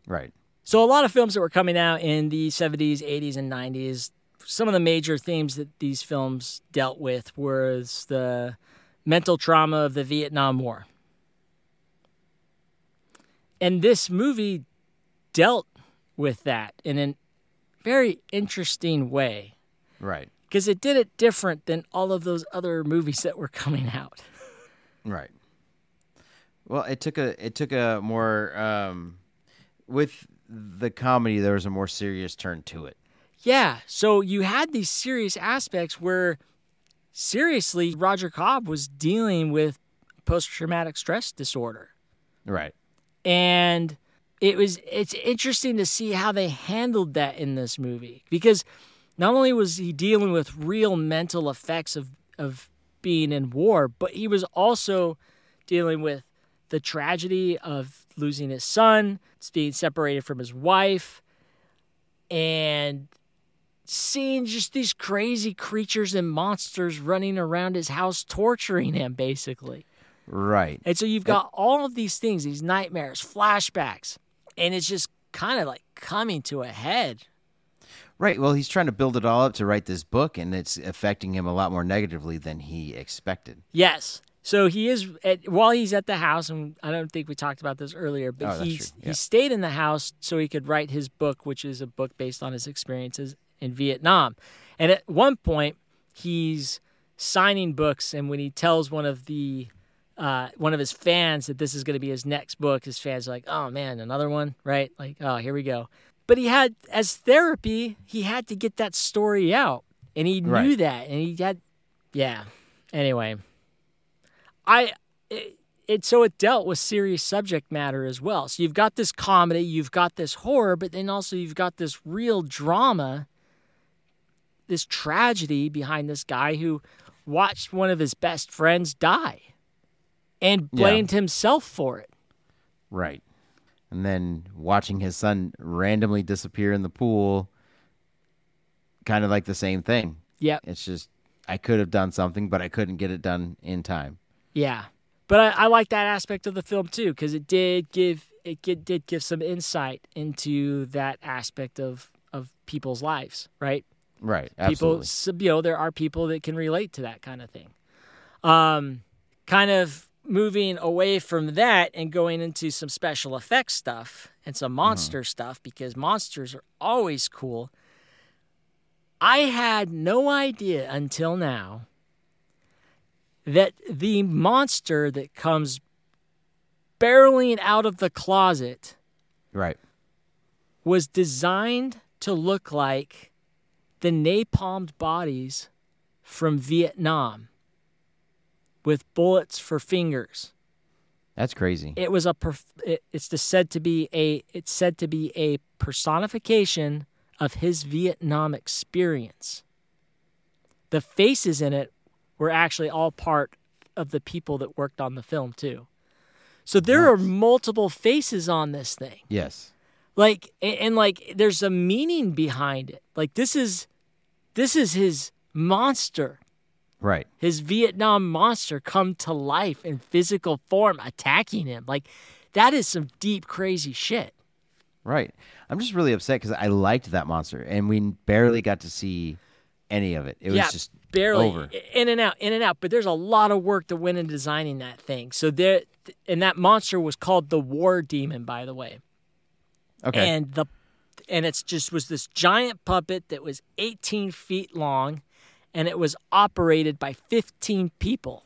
Speaker 2: Right.
Speaker 1: So a lot of films that were coming out in the 70s, 80s and 90s, some of the major themes that these films dealt with was the mental trauma of the Vietnam War. And this movie dealt with that in a very interesting way
Speaker 2: Right.
Speaker 1: because it did it different than all of those other movies that were coming out.
Speaker 2: Right. Well, it took a it took a more um with the comedy there was a more serious turn to it.
Speaker 1: Yeah, so you had these serious aspects where seriously Roger Cobb was dealing with post traumatic stress disorder.
Speaker 2: Right.
Speaker 1: And it was it's interesting to see how they handled that in this movie because not only was he dealing with real mental effects of of being in war, but he was also dealing with the tragedy of losing his son, being separated from his wife, and seeing just these crazy creatures and monsters running around his house torturing him basically.
Speaker 2: Right.
Speaker 1: And so you've got all of these things, these nightmares, flashbacks, and it's just kind of like coming to a head.
Speaker 2: Right. Well, he's trying to build it all up to write this book, and it's affecting him a lot more negatively than he expected.
Speaker 1: Yes. So he is at, while he's at the house, and I don't think we talked about this earlier, but
Speaker 2: Oh,
Speaker 1: he's.
Speaker 2: Yeah.
Speaker 1: he stayed in the house so he could write his book, which is a book based on his experiences in Vietnam. And at one point, he's signing books, and when he tells one of the uh, one of his fans that this is going to be his next book, his fans are like, "Oh man, another one!" Right? Like, "Oh, here we go." but he had as therapy, he had to get that story out, and he knew
Speaker 2: Right.
Speaker 1: that, and he had, yeah. Anyway, I it, it so it dealt with serious subject matter as well. So you've got this comedy, you've got this horror, but then also you've got this real drama, this tragedy behind this guy who watched one of his best friends die and
Speaker 2: Yeah.
Speaker 1: blamed himself for it.
Speaker 2: Right. And then watching his son randomly disappear in the pool, kind of like the same thing.
Speaker 1: Yep.
Speaker 2: It's just, I could have done something, but I couldn't get it done in time.
Speaker 1: Yeah, but I, I like that aspect of the film too because it did give it get, did give some insight into that aspect of of people's lives, right?
Speaker 2: Right.
Speaker 1: People,
Speaker 2: Absolutely.
Speaker 1: so, you know, there are people that can relate to that kind of thing. Um, kind of moving away from that and going into some special effects stuff and some mm-hmm. monster stuff because monsters are always cool. I had no idea until now that the monster that comes barreling out of the closet
Speaker 2: Right.
Speaker 1: was designed to look like the napalmed bodies from Vietnam with bullets for fingers.
Speaker 2: That's crazy.
Speaker 1: It was a perf- it, it's the said to be a it's said to be a personification of his Vietnam experience. The faces in it were actually all part of the people that worked on the film too. So there are multiple faces on this thing
Speaker 2: yes.
Speaker 1: like and, and like there's a meaning behind it like this is this is his monster
Speaker 2: Right.
Speaker 1: his vietnam monster come to life in physical form attacking him like that is some deep crazy shit
Speaker 2: Right. I'm just really upset because I liked that monster and we barely got to see any of it. It was just
Speaker 1: barely
Speaker 2: over.
Speaker 1: in and out in and out but there's a lot of work that went in designing that thing so there and that monster was called the war demon by the way
Speaker 2: okay.
Speaker 1: and the and it's just was this giant puppet that was 18 feet long and it was operated by 15 people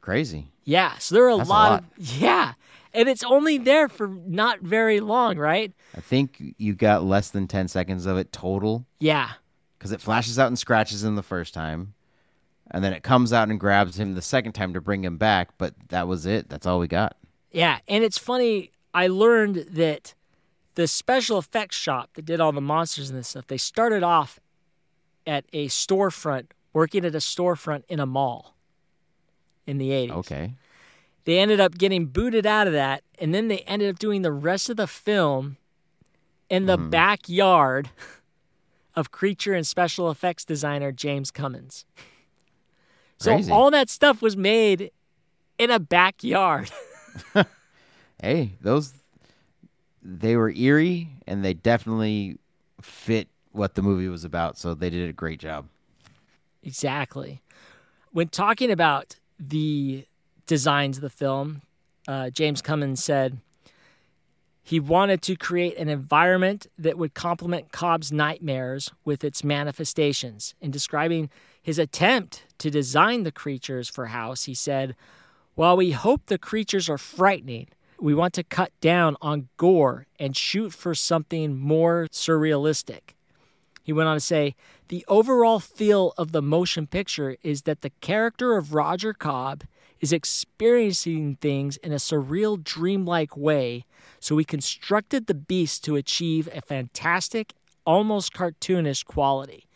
Speaker 2: Crazy.
Speaker 1: yeah so there are a
Speaker 2: That's a
Speaker 1: lot,
Speaker 2: lot.
Speaker 1: of yeah and it's only there for not very long right
Speaker 2: I think you got less than 10 seconds of it total
Speaker 1: yeah
Speaker 2: because it flashes out and scratches him the first time. And then it comes out and grabs him the second time to bring him back. But that was it. That's all we got.
Speaker 1: yeah and it's funny i learned that the special effects shop that did all the monsters and this stuff they started off at a storefront working at a storefront in a mall in the 80s
Speaker 2: Okay.
Speaker 1: they ended up getting booted out of that and then they ended up doing the rest of the film in the hmm. backyard of creature and special effects designer James Cummins. So
Speaker 2: Crazy.
Speaker 1: all that stuff was made in a backyard.
Speaker 2: Hey, those, they were eerie and they definitely fit what the movie was about. So they did a great job.
Speaker 1: exactly. When talking about the designs of the film, uh, James Cummins said he wanted to create an environment that would complement Cobb's nightmares with its manifestations. In describing his attempt to design the creatures for House, he said, While we hope the creatures are frightening, we want to cut down on gore and shoot for something more surrealistic. He went on to say, The overall feel of the motion picture is that the character of Roger Cobb is experiencing things in a surreal, dreamlike way, so we constructed the beast to achieve a fantastic, almost cartoonish quality,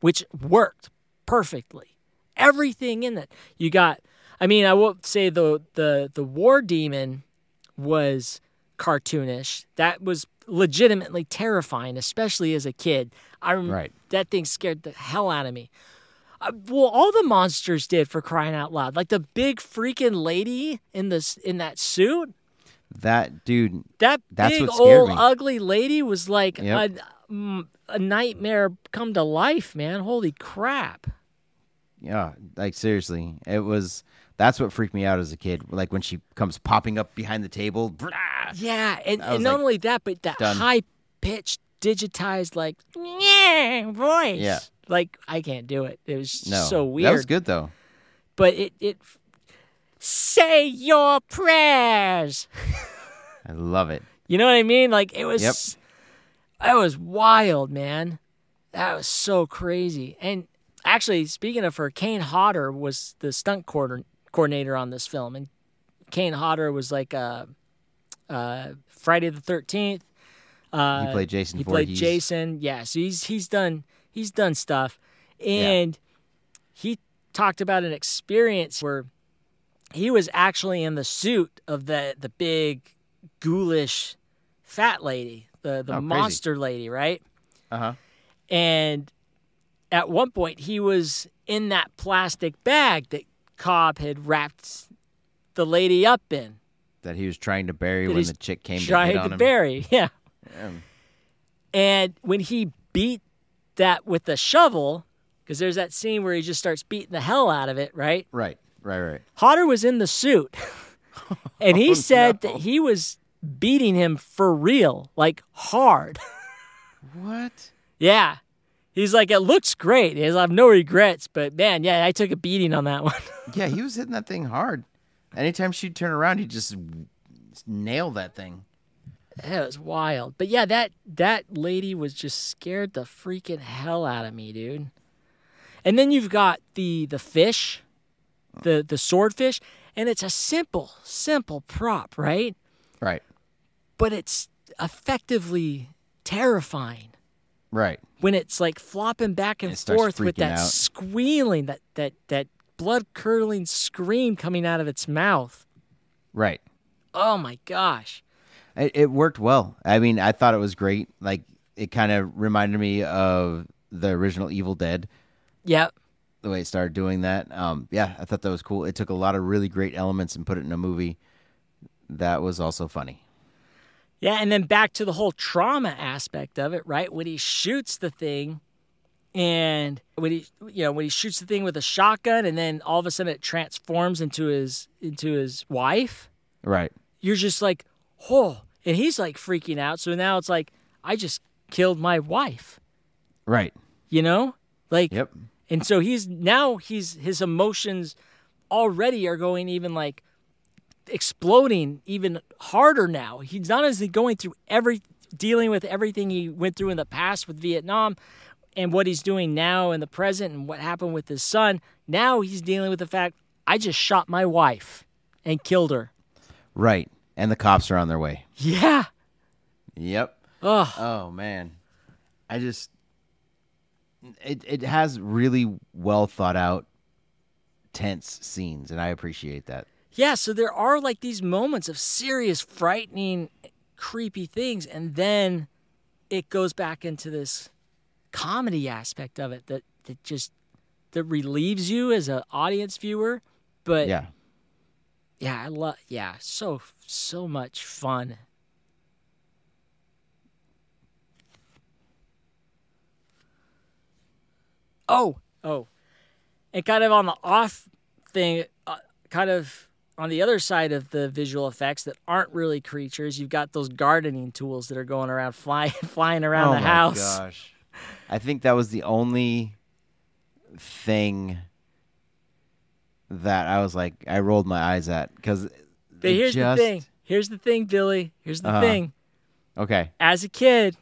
Speaker 1: which worked perfectly. Everything in it. You got, I mean, I won't say the, the, the war demon was cartoonish. That was legitimately terrifying, especially as a kid. I rem-
Speaker 2: Right.
Speaker 1: that thing scared the hell out of me. Uh, well, all the monsters did for crying out loud. Like the big freaking lady in this in that suit.
Speaker 2: That dude,
Speaker 1: That
Speaker 2: That's
Speaker 1: big
Speaker 2: what
Speaker 1: old
Speaker 2: me.
Speaker 1: ugly lady was like
Speaker 2: Yep.
Speaker 1: a, mm, a nightmare come to life, man. Holy crap.
Speaker 2: yeah, like seriously, it was. That's what freaked me out as a kid. Like when she comes popping up behind the table. brah,
Speaker 1: Yeah, and, and not
Speaker 2: like,
Speaker 1: only that, but that
Speaker 2: done.
Speaker 1: high pitched, digitized, like yeah voice.
Speaker 2: Yeah.
Speaker 1: like I can't do it. It was
Speaker 2: No,
Speaker 1: so weird.
Speaker 2: That was good though.
Speaker 1: But it it say your prayers.
Speaker 2: I love it.
Speaker 1: You know what I mean? Like it was.
Speaker 2: Yep.
Speaker 1: That was wild, man. That was so crazy. And actually, speaking of her, Kane Hodder was the stunt coordinator coordinator on this film, and Kane Hodder was like uh, uh, Friday the Thirteenth. Uh,
Speaker 2: he played Jason.
Speaker 1: He played Jason. Yeah, so he's he's done he's done stuff, and he talked about an experience where he was actually in the suit of the the big ghoulish fat lady, the the
Speaker 2: Oh, crazy.
Speaker 1: monster lady, right?
Speaker 2: Uh huh.
Speaker 1: And at one point, he was in that plastic bag that Cobb had wrapped the lady up in,
Speaker 2: That he was trying to bury when the chick came to
Speaker 1: trying
Speaker 2: hit on
Speaker 1: to
Speaker 2: him.
Speaker 1: bury. Yeah.
Speaker 2: Yeah.
Speaker 1: And when he beat that with the shovel, because there's that scene where he just starts beating the hell out of it, right?
Speaker 2: Right. Right. Right.
Speaker 1: Hodder was in the suit, and he
Speaker 2: Oh,
Speaker 1: said
Speaker 2: no.
Speaker 1: that he was beating him for real, like hard.
Speaker 2: What?
Speaker 1: yeah. He's like, it looks great. He has, I have no regrets, but man, yeah, I took a beating on that one.
Speaker 2: Yeah, he was hitting that thing hard. Anytime she'd turn around, he'd just nail that thing.
Speaker 1: That was wild. But yeah, that that lady was just scared the freaking hell out of me, dude. And then you've got the the fish, the the swordfish, and it's a simple, simple prop, right?
Speaker 2: Right.
Speaker 1: But it's effectively terrifying
Speaker 2: Right.
Speaker 1: When it's like flopping back and
Speaker 2: starts
Speaker 1: forth with that
Speaker 2: out.
Speaker 1: squealing, that that that blood curdling scream coming out of its mouth.
Speaker 2: Right.
Speaker 1: Oh my gosh.
Speaker 2: It, it worked well. I mean, I thought it was great. Like it kind of reminded me of the original Evil Dead.
Speaker 1: Yep.
Speaker 2: The way it started doing that. Um, yeah, I thought that was cool. It took a lot of really great elements and put it in a movie that was also funny.
Speaker 1: Yeah, and then back to the whole trauma aspect of it, right? When he shoots the thing and when he you know, when he shoots the thing with a shotgun and then all of a sudden it transforms into his into his wife,
Speaker 2: Right.
Speaker 1: you're just like, "Oh." And he's like freaking out. So now it's like I just killed my wife,
Speaker 2: Right.
Speaker 1: you know? Like
Speaker 2: Yep.
Speaker 1: and so he's now he's his emotions already are going even like exploding even harder now. He's not only going through every dealing with everything he went through in the past with Vietnam and what he's doing now in the present and what happened with his son. Now he's dealing with the fact I just shot my wife and killed her.
Speaker 2: Right. And the cops are on their way.
Speaker 1: Yeah.
Speaker 2: Yep.
Speaker 1: Oh,
Speaker 2: Oh man, I just it it has really well thought out, tense scenes, and I appreciate that.
Speaker 1: Yeah, so there are like these moments of serious, frightening, creepy things, and then it goes back into this comedy aspect of it that, that just that relieves you as an audience viewer. But yeah,
Speaker 2: Yeah,
Speaker 1: I love yeah, so so much fun. Oh, oh, and kind of on the off thing, uh, kind of on the other side of the visual effects that aren't really creatures, you've got those gardening tools that are going around, flying, flying around the house.
Speaker 2: oh
Speaker 1: the
Speaker 2: my
Speaker 1: house.
Speaker 2: gosh, I think that was the only thing that I was like, I rolled my eyes at because.
Speaker 1: But here's the thing. Here's the thing, Billy. Here's the
Speaker 2: Uh-huh.
Speaker 1: thing.
Speaker 2: Okay,
Speaker 1: As a kid,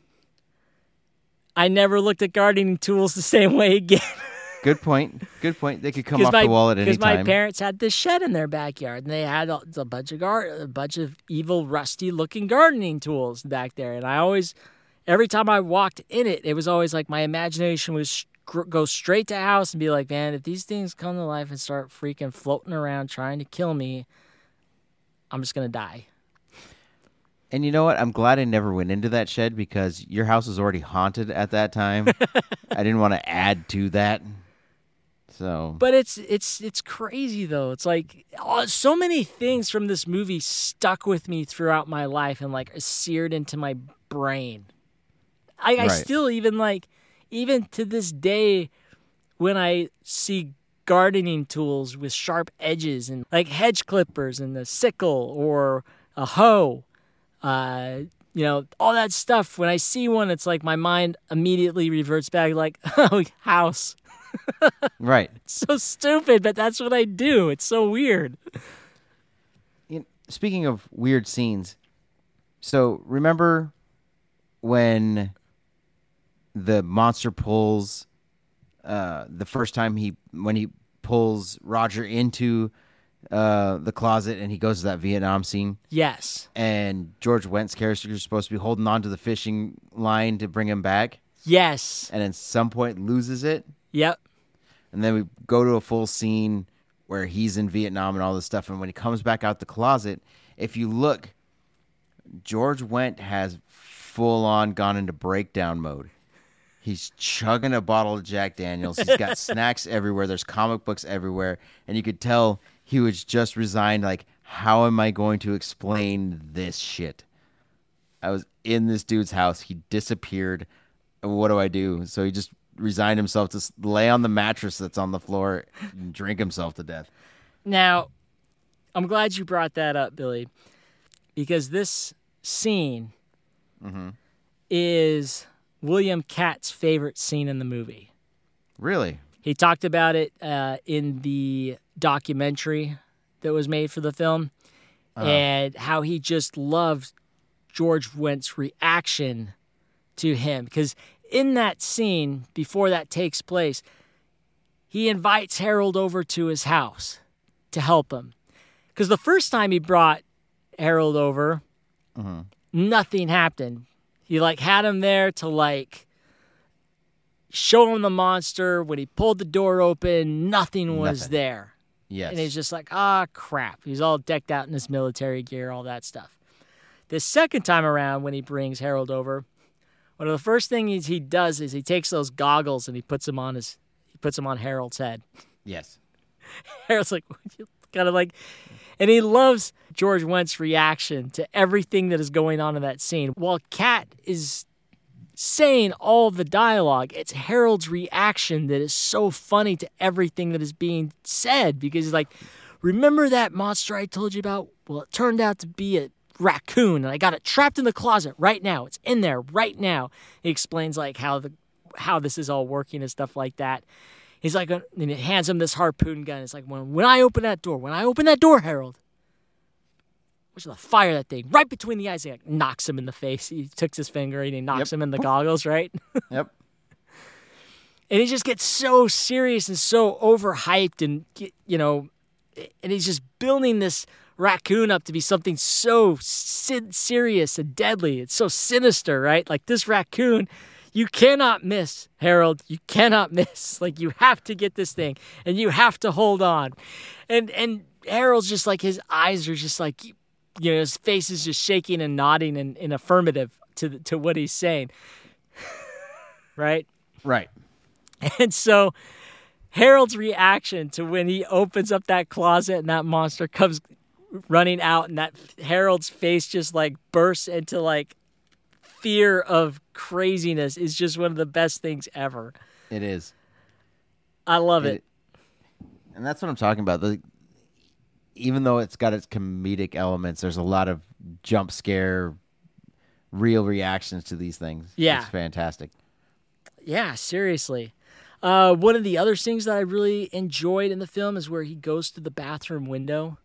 Speaker 1: I never looked at gardening tools the same way again.
Speaker 2: good point. Good point. They could come off
Speaker 1: my,
Speaker 2: the wall at any time.
Speaker 1: Because my parents had this shed in their backyard, and they had a, a bunch of gar- a bunch of evil, rusty-looking gardening tools back there. And I always, every time I walked in it, it was always like my imagination was go straight to house and be like, man, if these things come to life and start freaking floating around trying to kill me, I'm just gonna die.
Speaker 2: And you know what? I'm glad I never went into that shed because your house was already haunted at that time. I didn't want to add to that. So,
Speaker 1: But it's it's it's crazy though. It's like oh, so many things from this movie stuck with me throughout my life and like seared into my brain. I, I still even like even to this day when I see gardening tools with sharp edges and like hedge clippers and the sickle or a hoe, uh, you know, all that stuff. When I see one, it's like my mind immediately reverts back like, oh, house
Speaker 2: right.
Speaker 1: so stupid, but that's what I do. It's so weird.
Speaker 2: You- Speaking of weird scenes, so remember when the monster pulls uh, the first time he when he pulls Roger into uh, the closet and he goes to that Vietnam scene
Speaker 1: Yes.
Speaker 2: and George Wendt's character is supposed to be holding on to the fishing line to bring him back
Speaker 1: Yes.
Speaker 2: and at some point loses it
Speaker 1: Yep.
Speaker 2: and then we go to a full scene where he's in Vietnam and all this stuff and when he comes back out the closet if you look George Wendt has full on gone into breakdown mode He's chugging a bottle of Jack Daniels. He's got snacks everywhere. There's comic books everywhere. And you could tell he was just resigned. Like, how am I going to explain this shit? I was in this dude's house. He disappeared. What do I do? So he just resigned himself to lay on the mattress that's on the floor and drink himself to death.
Speaker 1: Now, I'm glad you brought that up, Billy, because this scene is William Katt's favorite scene in the movie.
Speaker 2: Really?
Speaker 1: He talked about it uh, in the documentary that was made for the film and how he just loved George Wendt's reaction to him. Because in that scene, before that takes place, he invites Harold over to his house to help him. Because the first time he brought Harold over, nothing happened. He like had him there to like show him the monster. When he pulled the door open, nothing was
Speaker 2: Nothing.
Speaker 1: there.
Speaker 2: Yes.
Speaker 1: And he's just like, ah, crap. He's all decked out in his military gear, all that stuff. The second time around, when he brings Harold over, one of the first things he does is he takes those goggles and he puts them on his, he puts them on Harold's head.
Speaker 2: yes.
Speaker 1: Harold's like, kind of like, and he loves George Wendt's reaction to everything that is going on in that scene. While Katt is saying all the dialogue, it's Harold's reaction that is so funny to everything that is being said because he's like, remember that monster I told you about? Well, it turned out to be a raccoon and I got it trapped in the closet right now. It's in there right now. He explains like how the how this is all working and stuff like that. He's like, uh, and he hands him this harpoon gun. It's like, when, when I open that door, when I open that door, Harold, which is the fire that thing right between the eyes. He like, knocks him in the face. He took his finger and he knocks
Speaker 2: Yep.
Speaker 1: him in the goggles, right?
Speaker 2: Yep.
Speaker 1: and he just gets so serious and so overhyped, and you know, and he's just building this raccoon up to be something so serious and deadly. It's so sinister, right? Like this raccoon. You cannot miss, Harold. You cannot miss. Like you have to get this thing and you have to hold on. And and Harold's just like his eyes are just like you know, his face is just shaking and nodding in, in affirmative to the, to what he's saying. right?
Speaker 2: Right.
Speaker 1: And so Harold's reaction to when he opens up that closet and that monster comes running out and that Harold's face just like bursts into like fear of craziness is just one of the best things ever.
Speaker 2: It is.
Speaker 1: I love it.
Speaker 2: It- and that's what I'm talking about. The, even though it's got its comedic elements, there's a lot of jump scare, real reactions to these things.
Speaker 1: Yeah.
Speaker 2: it's fantastic.
Speaker 1: Yeah, seriously. Uh, one of the other things that I really enjoyed in the film is where he goes to the bathroom window.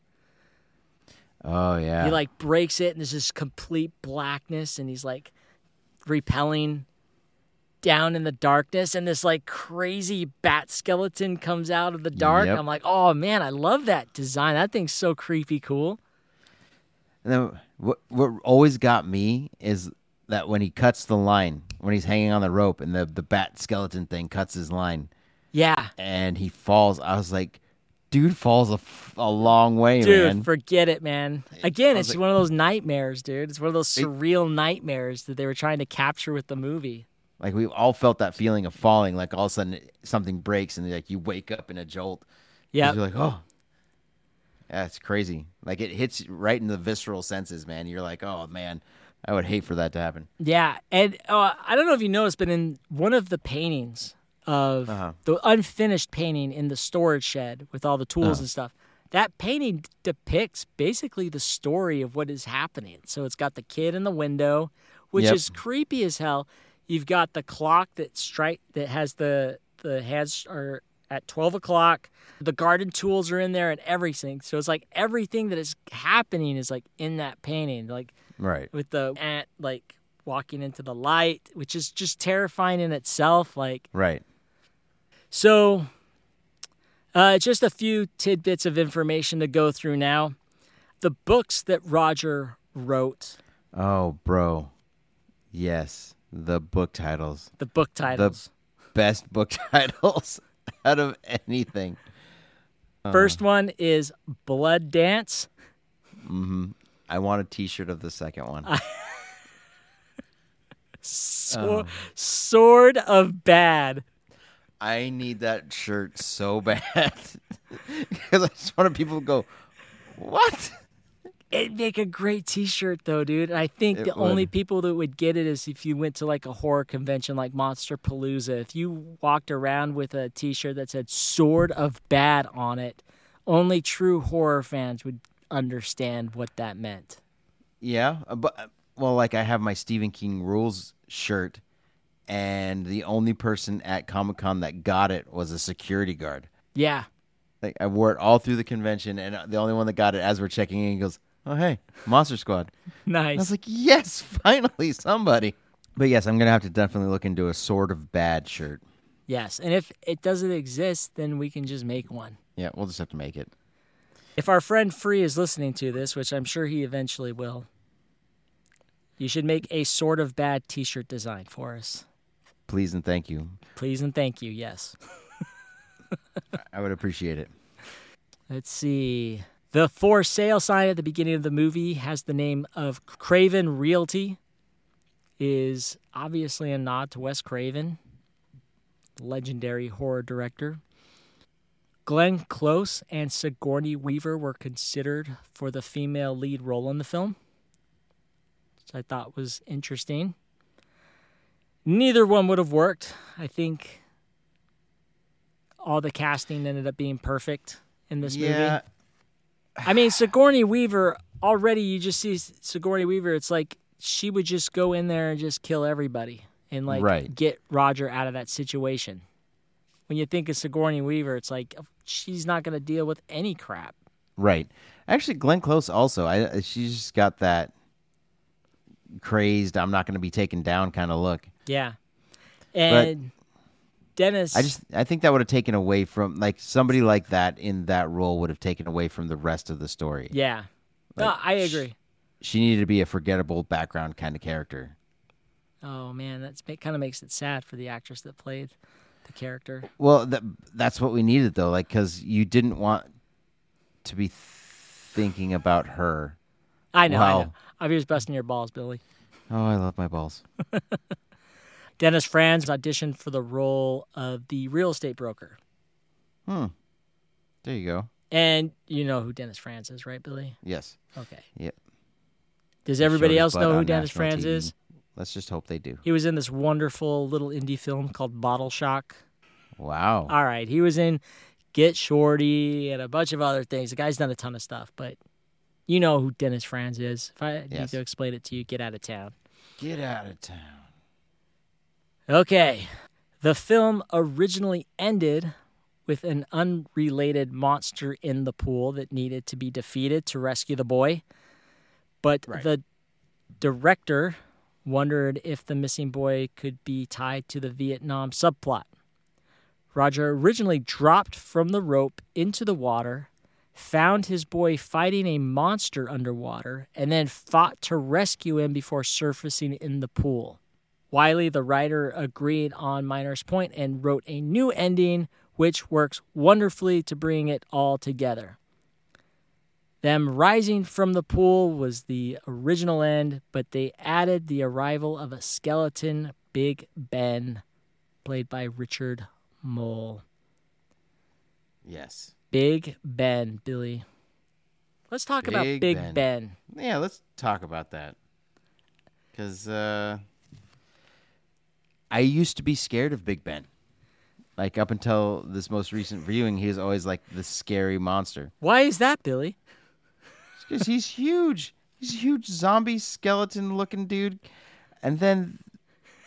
Speaker 2: Oh yeah,
Speaker 1: He like breaks it and there's this complete blackness and he's like repelling down in the darkness and this like crazy bat skeleton comes out of the dark.
Speaker 2: Yep.
Speaker 1: I'm like, oh man, I love that design. That thing's so creepy cool.
Speaker 2: And then what what always got me is that when he cuts the line, when he's hanging on the rope, and the the bat skeleton thing cuts his line,
Speaker 1: Yeah.
Speaker 2: and he falls. I was like, dude falls a, f- a long way, man.
Speaker 1: Dude,
Speaker 2: man.
Speaker 1: forget it, man. Again, it's
Speaker 2: like-
Speaker 1: one of those nightmares, dude. It's one of those surreal nightmares that they were trying to capture with the movie.
Speaker 2: like we all felt that feeling of falling. Like all of a sudden something breaks, and like you wake up in a jolt.
Speaker 1: Yeah.
Speaker 2: you're like, oh, yeah, it's crazy. Like it hits right in the visceral senses, man. You're like, oh man, I would hate for that to happen.
Speaker 1: Yeah, and uh, I don't know if you noticed, but in one of the paintings of
Speaker 2: Uh-huh.
Speaker 1: the unfinished painting in the storage shed with all the tools
Speaker 2: Uh-huh.
Speaker 1: and stuff, that painting depicts basically the story of what is happening. So it's got the kid in the window, which
Speaker 2: Yep.
Speaker 1: is creepy as hell. You've got the clock that strike that has the the hands are at twelve o'clock. The garden tools are in there and everything. So it's like everything that is happening is like in that painting, like
Speaker 2: Right.
Speaker 1: with the ant like walking into the light, which is just terrifying in itself. Like,
Speaker 2: Right.
Speaker 1: So, uh, just a few tidbits of information to go through now. The books that Roger wrote,
Speaker 2: Oh, bro. Yes. The book titles.
Speaker 1: the book titles.
Speaker 2: Best book titles out of anything.
Speaker 1: First one is Blood Dance.
Speaker 2: I want a t shirt of the second one.
Speaker 1: Sword, Sword of Bad.
Speaker 2: I need that shirt so bad. because I just want people to go, What?
Speaker 1: It'd make a great T-shirt, though, dude. I think
Speaker 2: It
Speaker 1: the only people that would get it is if you went to like a horror convention like Monster Palooza. If you walked around with a T-shirt that said "Sword of Bad" on it, only true horror fans would understand what that meant.
Speaker 2: Yeah, uh, but uh, well, like I have my Stephen King rules shirt, and the only person at Comic Con that got it was a security guard.
Speaker 1: Yeah,
Speaker 2: Like I wore it all through the convention, and the only one that got it as we're checking in he goes, "Oh hey, Monster Squad." And I was like, "Yes, finally somebody." But yes, I'm gonna have to definitely look into a Sword of Bad shirt.
Speaker 1: yes, and if it doesn't exist, then we can just make one.
Speaker 2: Yeah, we'll just have to make it.
Speaker 1: If our friend Free is listening to this, which I'm sure he eventually will, you should make a Sword of Bad T-shirt design for us.
Speaker 2: Please and thank you.
Speaker 1: Please and thank you. Yes.
Speaker 2: I would appreciate it.
Speaker 1: Let's see. The for sale sign at the beginning of the movie has the name of Craven Realty. Is obviously a nod to Wes Craven, legendary horror director. Glenn Close and Sigourney Weaver were considered for the female lead role in the film, which I thought was interesting. Neither one would have worked. I think all the casting ended up being perfect in this movie.
Speaker 2: yeah,
Speaker 1: I mean, Sigourney Weaver already. You just see Sigourney Weaver. It's like she would just go in there and just kill everybody and like
Speaker 2: Right.
Speaker 1: get Roger out of that situation. When you think of Sigourney Weaver, it's like oh, she's not going to deal with any crap.
Speaker 2: right. Actually, Glenn Close also. I she's just got that crazed. I'm not going to be taken down kind of look.
Speaker 1: Yeah, and Dennis.
Speaker 2: I just I think that would have taken away from like somebody like that in that role would have taken away from the rest of the story.
Speaker 1: yeah. no, I agree.
Speaker 2: She needed to be a forgettable background kind of character.
Speaker 1: Oh man, that's kind of makes it sad for the actress that played the character.
Speaker 2: Well, that, that's what we needed though, like cuz you didn't want to be thinking about her.
Speaker 1: I know. I
Speaker 2: Wow.
Speaker 1: know. I'm just busting your balls, Billy.
Speaker 2: Oh, I love my balls.
Speaker 1: Dennis Franz auditioned for the role of the real estate broker.
Speaker 2: Hmm. There you go.
Speaker 1: And you know who Dennis Franz is, right, Billy?
Speaker 2: Yes.
Speaker 1: Okay.
Speaker 2: Yep.
Speaker 1: Does everybody else know who Dennis Franz
Speaker 2: TV.
Speaker 1: is?
Speaker 2: Let's just hope they do.
Speaker 1: He was in this wonderful little indie film called Bottle Shock.
Speaker 2: Wow.
Speaker 1: All right. He was in Get Shorty and a bunch of other things. The guy's done a ton of stuff, but you know who Dennis Franz is. If I need to explain it to you, get out of town.
Speaker 2: Get out of town.
Speaker 1: Okay. The film originally ended with an unrelated monster in the pool that needed to be defeated to rescue the boy. But
Speaker 2: Right.
Speaker 1: the director wondered if the missing boy could be tied to the Vietnam subplot. Roger originally dropped from the rope into the water, found his boy fighting a monster underwater, and then fought to rescue him before surfacing in the pool. Wiley, the writer, agreed on Miner's point and wrote a new ending, which works wonderfully to bring it all together. Them rising from the pool was the original end, but they added the arrival of a skeleton, Big Ben, played by Richard Moll.
Speaker 2: Yes.
Speaker 1: Big Ben, Billy. Let's talk about
Speaker 2: Big
Speaker 1: Big
Speaker 2: Ben.
Speaker 1: ben.
Speaker 2: Yeah, let's talk about that. Cuz uh I used to be scared of Big Ben. Like up until this most recent viewing, he was always like the scary monster.
Speaker 1: Why is that, Billy?
Speaker 2: Because he's huge. He's a huge zombie skeleton looking dude. And then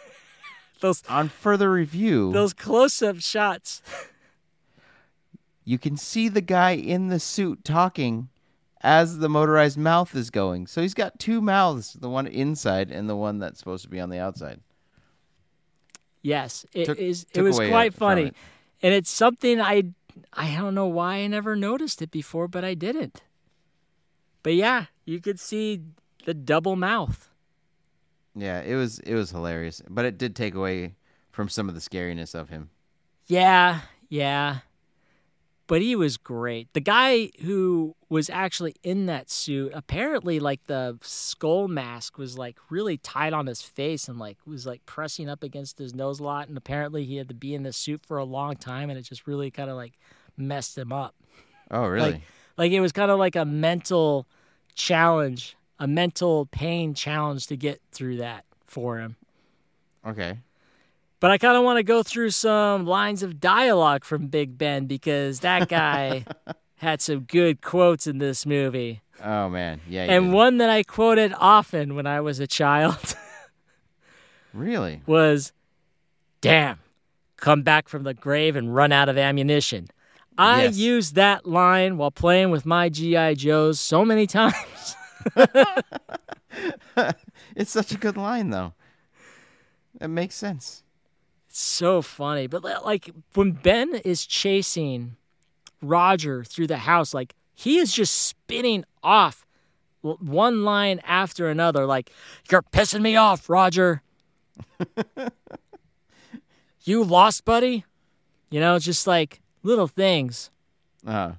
Speaker 1: Those
Speaker 2: on further review,
Speaker 1: those close-up shots.
Speaker 2: You can see the guy in the suit talking as the motorized mouth is going. So he's got two mouths, the one inside and the one that's supposed to be on the outside.
Speaker 1: Yes, it
Speaker 2: Took-
Speaker 1: is. It was quite funny,
Speaker 2: it.
Speaker 1: and it's something I I don't know why I never noticed it before, but I didn't. But yeah, you could see the double mouth.
Speaker 2: Yeah, it was it was hilarious, but it did take away from some of the scariness of him.
Speaker 1: Yeah, yeah. But he was great. The guy who was actually in that suit, apparently like the skull mask was like really tight on his face and like was like pressing up against his nose a lot and apparently he had to be in this suit for a long time and it just really kind of like messed him up.
Speaker 2: Oh, really?
Speaker 1: Like like it was kind of like a mental challenge, a mental pain challenge to get through that for him.
Speaker 2: okay.
Speaker 1: But I kind of want to go through some lines of dialogue from Big Ben because that guy had some good quotes in this movie.
Speaker 2: Oh man, yeah.
Speaker 1: And
Speaker 2: did.
Speaker 1: one that I quoted often when I was a child
Speaker 2: really?
Speaker 1: was, Damn, come back from the grave and run out of ammunition. I
Speaker 2: Yes.
Speaker 1: used that line while playing with my G.I. Joes so many times.
Speaker 2: It's such a good line though. It makes sense.
Speaker 1: It's so funny. But like when Ben is chasing Roger through the house, like he is just spinning off one line after another. Like, you're pissing me off, Roger. you lost, buddy? You know, just like little things.
Speaker 2: Uh,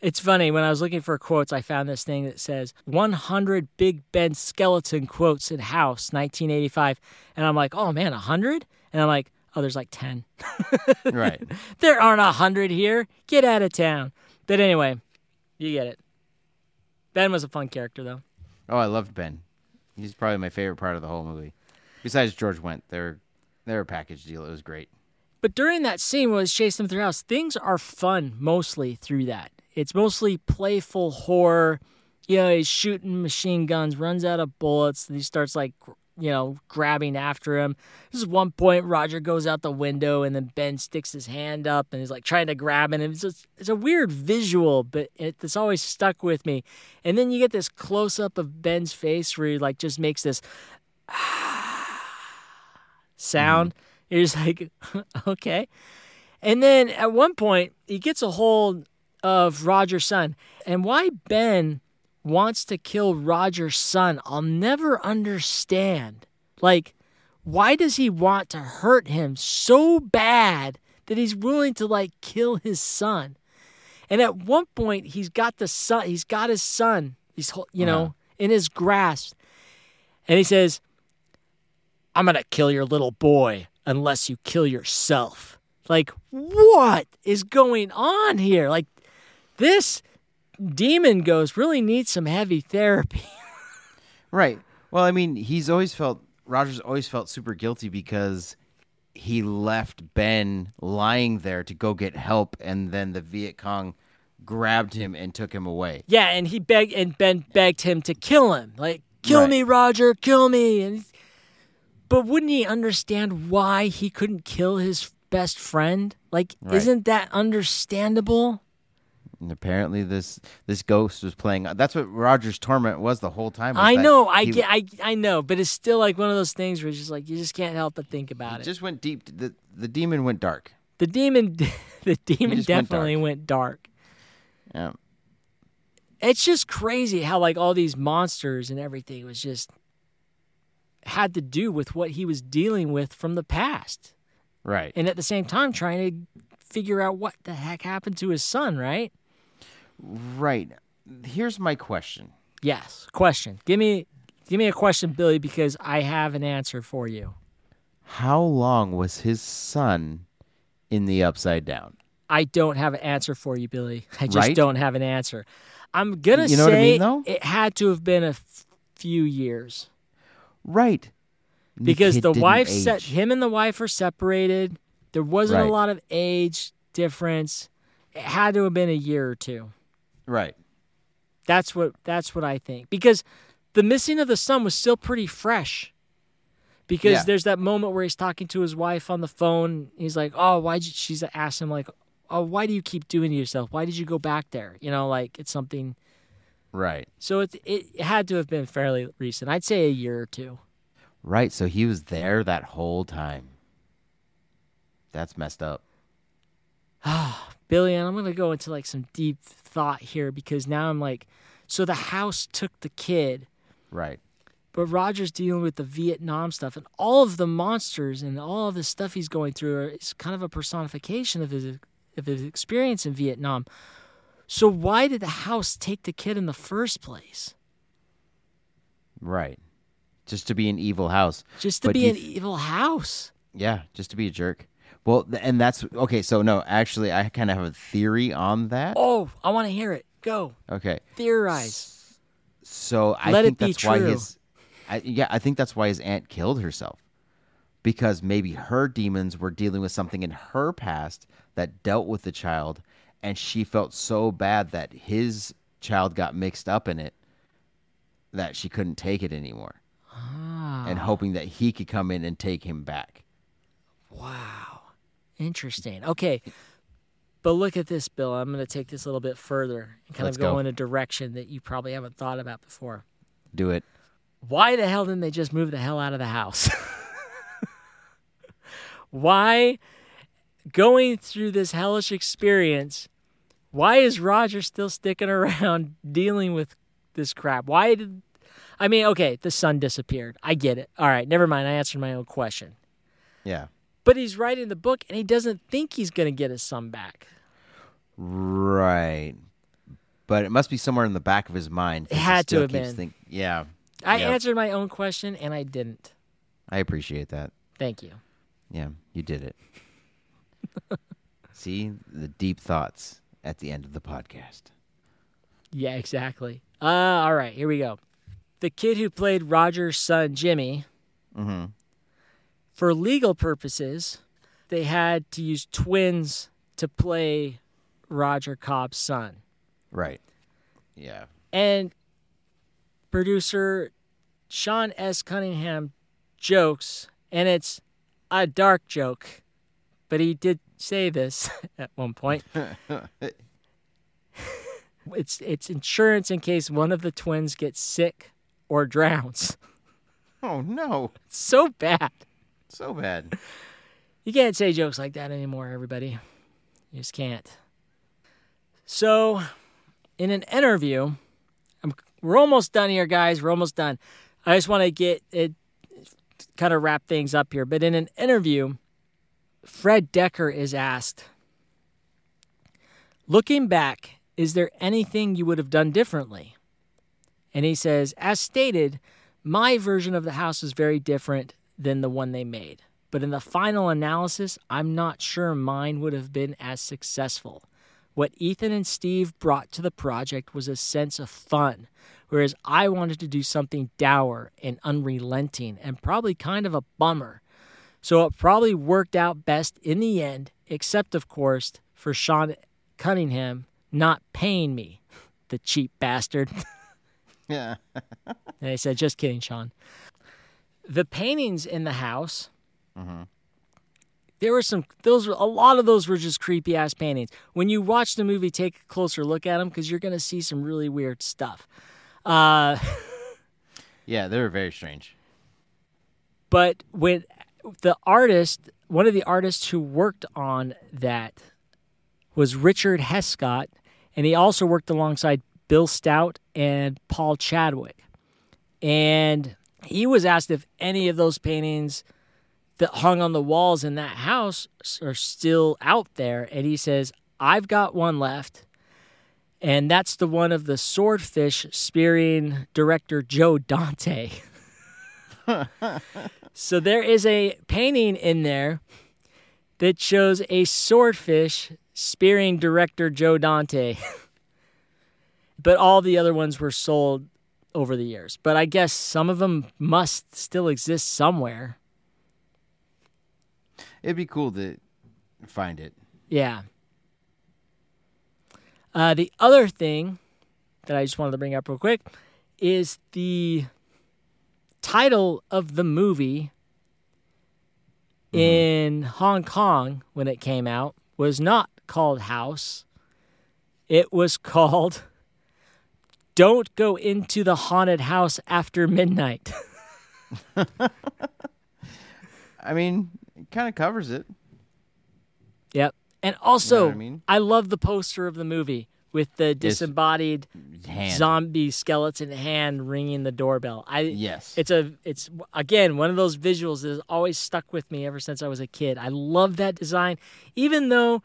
Speaker 1: It's funny when I was looking for quotes, I found this thing that says 100 Big Ben skeleton quotes in house 1985, and I'm like, oh man, 100? And I'm like, oh, there's like 10.
Speaker 2: right.
Speaker 1: There aren't a hundred here. Get out of town. But anyway, you get it. Ben was a fun character though.
Speaker 2: Oh, I loved Ben. He's probably my favorite part of the whole movie. Besides George Wendt, they're they're a package deal. It was great.
Speaker 1: But during that scene when he's chasing them through the house, things are fun mostly through that. It's mostly playful horror. You know, he's shooting machine guns, runs out of bullets, and he starts like, you know, grabbing after him. This is one point Roger goes out the window, and then Ben sticks his hand up and he's like trying to grab him. And it's just, it's a weird visual, but it, it's always stuck with me. And then you get this close up of Ben's face where he like just makes this sound. Mm-hmm. You're just like, okay. And then at one point, he gets a hold of Roger's son. And why Ben wants to kill Roger's son, I'll never understand. Like, why does he want to hurt him so bad that he's willing to, like, kill his son? And at one point, he's got the son, he's got his son, he's, you know,
Speaker 2: Uh-huh.
Speaker 1: in his grasp. And he says, I'm going to kill your little boy unless you kill yourself. Like, what is going on here? Like, this demon ghost really needs some heavy therapy.
Speaker 2: Right. Well, I mean, he's always felt Rogers always felt super guilty because he left Ben lying there to go get help, and then the Viet Cong grabbed him and took him away.
Speaker 1: yeah, and he begged, and Ben begged him to kill him. Like, kill
Speaker 2: Right.
Speaker 1: me, Roger, kill me. And but wouldn't he understand why he couldn't kill his best friend? Like,
Speaker 2: Right.
Speaker 1: isn't that understandable?
Speaker 2: And apparently, this this ghost was playing. That's what Roger's torment was the whole time.
Speaker 1: I know, I
Speaker 2: he-
Speaker 1: get, I, I know, but it's still like one of those things where it's just like you just can't help but think about
Speaker 2: It
Speaker 1: it.
Speaker 2: just went deep. The the demon went dark.
Speaker 1: the demon, the demon
Speaker 2: just went
Speaker 1: definitely
Speaker 2: dark.
Speaker 1: went dark.
Speaker 2: Yeah.
Speaker 1: It's just crazy how like all these monsters and everything was just had to do with what he was dealing with from the past,
Speaker 2: Right.
Speaker 1: and at the same time trying to figure out what the heck happened to his son. Right?
Speaker 2: Right. Here's my question.
Speaker 1: Yes. Question. Give me, give me a question, Billy, because I have an answer for you.
Speaker 2: How long was his son in the upside down?
Speaker 1: I don't have an answer for you, Billy. I just
Speaker 2: Right?
Speaker 1: don't have an answer. I'm gonna
Speaker 2: You know what I
Speaker 1: say
Speaker 2: mean, though?
Speaker 1: it had to have been a f- few years
Speaker 2: Right.
Speaker 1: Because the
Speaker 2: didn't
Speaker 1: wife set him and the wife are separated. There wasn't a lot of age difference. It had to have been a year or two.
Speaker 2: Right.
Speaker 1: That's what that's what I think because the missing of the son was still pretty fresh. Because
Speaker 2: Yeah.
Speaker 1: there's that moment where he's talking to his wife on the phone. He's like, "Oh, why?" She's asked him like, "Oh, why do you keep doing to yourself? Why did you go back there?" You know, like it's something
Speaker 2: Right.
Speaker 1: So it it had to have been fairly recent. I'd say a year or two.
Speaker 2: Right. So he was there that whole time. That's messed up.
Speaker 1: Billy, and I'm gonna go into like some deep thought here because now I'm like, so the house took the kid,
Speaker 2: Right.
Speaker 1: but Roger's dealing with the Vietnam stuff and all of the monsters and all of the stuff he's going through is kind of a personification of his of his experience in Vietnam. So why did the house take the kid in the first place?
Speaker 2: Right. Just to be an evil house.
Speaker 1: Just to
Speaker 2: But
Speaker 1: be an
Speaker 2: th-
Speaker 1: evil house.
Speaker 2: Yeah, just to be a jerk. Well, and that's okay. So no, actually, I kind of have a theory on that.
Speaker 1: Oh, I want to hear it. Go
Speaker 2: Okay,
Speaker 1: theorize.
Speaker 2: so I
Speaker 1: Let
Speaker 2: think that's why his, I, yeah, I think that's why his aunt killed herself, because maybe her demons were dealing with something in her past that dealt with the child, and she felt so bad that his child got mixed up in it that she couldn't take it anymore,
Speaker 1: Ah,
Speaker 2: and hoping that he could come in and take him back.
Speaker 1: wow, interesting. Okay, but look at this, Bill. I'm going to take this a little bit further and kind
Speaker 2: Let's
Speaker 1: of go,
Speaker 2: go.
Speaker 1: in a direction that you probably haven't thought about before.
Speaker 2: Do it.
Speaker 1: Why the hell didn't they just move the hell out of the house? why, going through this hellish experience, why is Roger still sticking around dealing with this crap? Why did. I mean, okay, the son disappeared. I get it. All right, never mind. I answered my own question.
Speaker 2: Yeah.
Speaker 1: But he's writing the book and he doesn't think he's going to get his son back.
Speaker 2: Right. But it must be somewhere in the back of his mind.
Speaker 1: It had to have been.
Speaker 2: think- yeah.
Speaker 1: I
Speaker 2: Yeah.
Speaker 1: answered my own question and I didn't.
Speaker 2: I appreciate that.
Speaker 1: Thank you.
Speaker 2: Yeah, you did it. See the deep thoughts at the end of the podcast.
Speaker 1: Yeah, exactly. Uh, all right, here we go. The kid who played Roger's son, Jimmy,
Speaker 2: Mm-hmm.
Speaker 1: For legal purposes, they had to use twins to play Roger Cobb's son.
Speaker 2: Right. Yeah.
Speaker 1: And producer Sean S. Cunningham jokes, and it's a dark joke, but he did say this at one point. it's it's insurance in case one of the twins gets sick or drowns.
Speaker 2: Oh no,
Speaker 1: so bad.
Speaker 2: So bad.
Speaker 1: You can't say jokes like that anymore, everybody. You just can't. So, in an interview, I'm, we're almost done here, guys. We're almost done. I just want to get it, kind of wrap things up here. But in an interview, Fred Dekker is asked, looking back, is there anything you would have done differently? And he says, as stated, my version of the house was very different than the one they made. But in the final analysis, I'm not sure mine would have been as successful. What Ethan and Steve brought to the project was a sense of fun, whereas I wanted to do something dour and unrelenting and probably kind of a bummer. So it probably worked out best in the end, except, of course, for Sean Cunningham not paying me, the cheap bastard.
Speaker 2: Yeah.
Speaker 1: And I said, just kidding, Sean. The paintings in the house, there were some, those were, a lot of those were just creepy ass paintings. When you watch the movie, take a closer look at them because you're going to see some really weird stuff. Uh,
Speaker 2: Yeah, they were very strange.
Speaker 1: but when the artist, one of the artists who worked on that was Richard Hescox, and he also worked alongside Bill Stout and Paul Chadwick. And he was asked if any of those paintings that hung on the walls in that house are still out there. And he says, I've got one left. And that's the one of the swordfish spearing director Joe Dante. so there is a painting in there that shows a swordfish spearing director Joe Dante. but all the other ones were sold over the years. But I guess some of them must still exist somewhere.
Speaker 2: It'd be cool to find it.
Speaker 1: Yeah. Uh, the other thing that I just wanted to bring up real quick is the title of the movie in Hong Kong when it came out was not called House. It was called don't go into the haunted house after midnight.
Speaker 2: I mean, it kind of covers it.
Speaker 1: yep. And also,
Speaker 2: what I mean?
Speaker 1: I love the poster of the movie with the disembodied
Speaker 2: Hand.
Speaker 1: zombie skeleton hand ringing the doorbell. I
Speaker 2: Yes.
Speaker 1: It's a it's again one of those visuals that has always stuck with me ever since I was a kid. I love that design, even though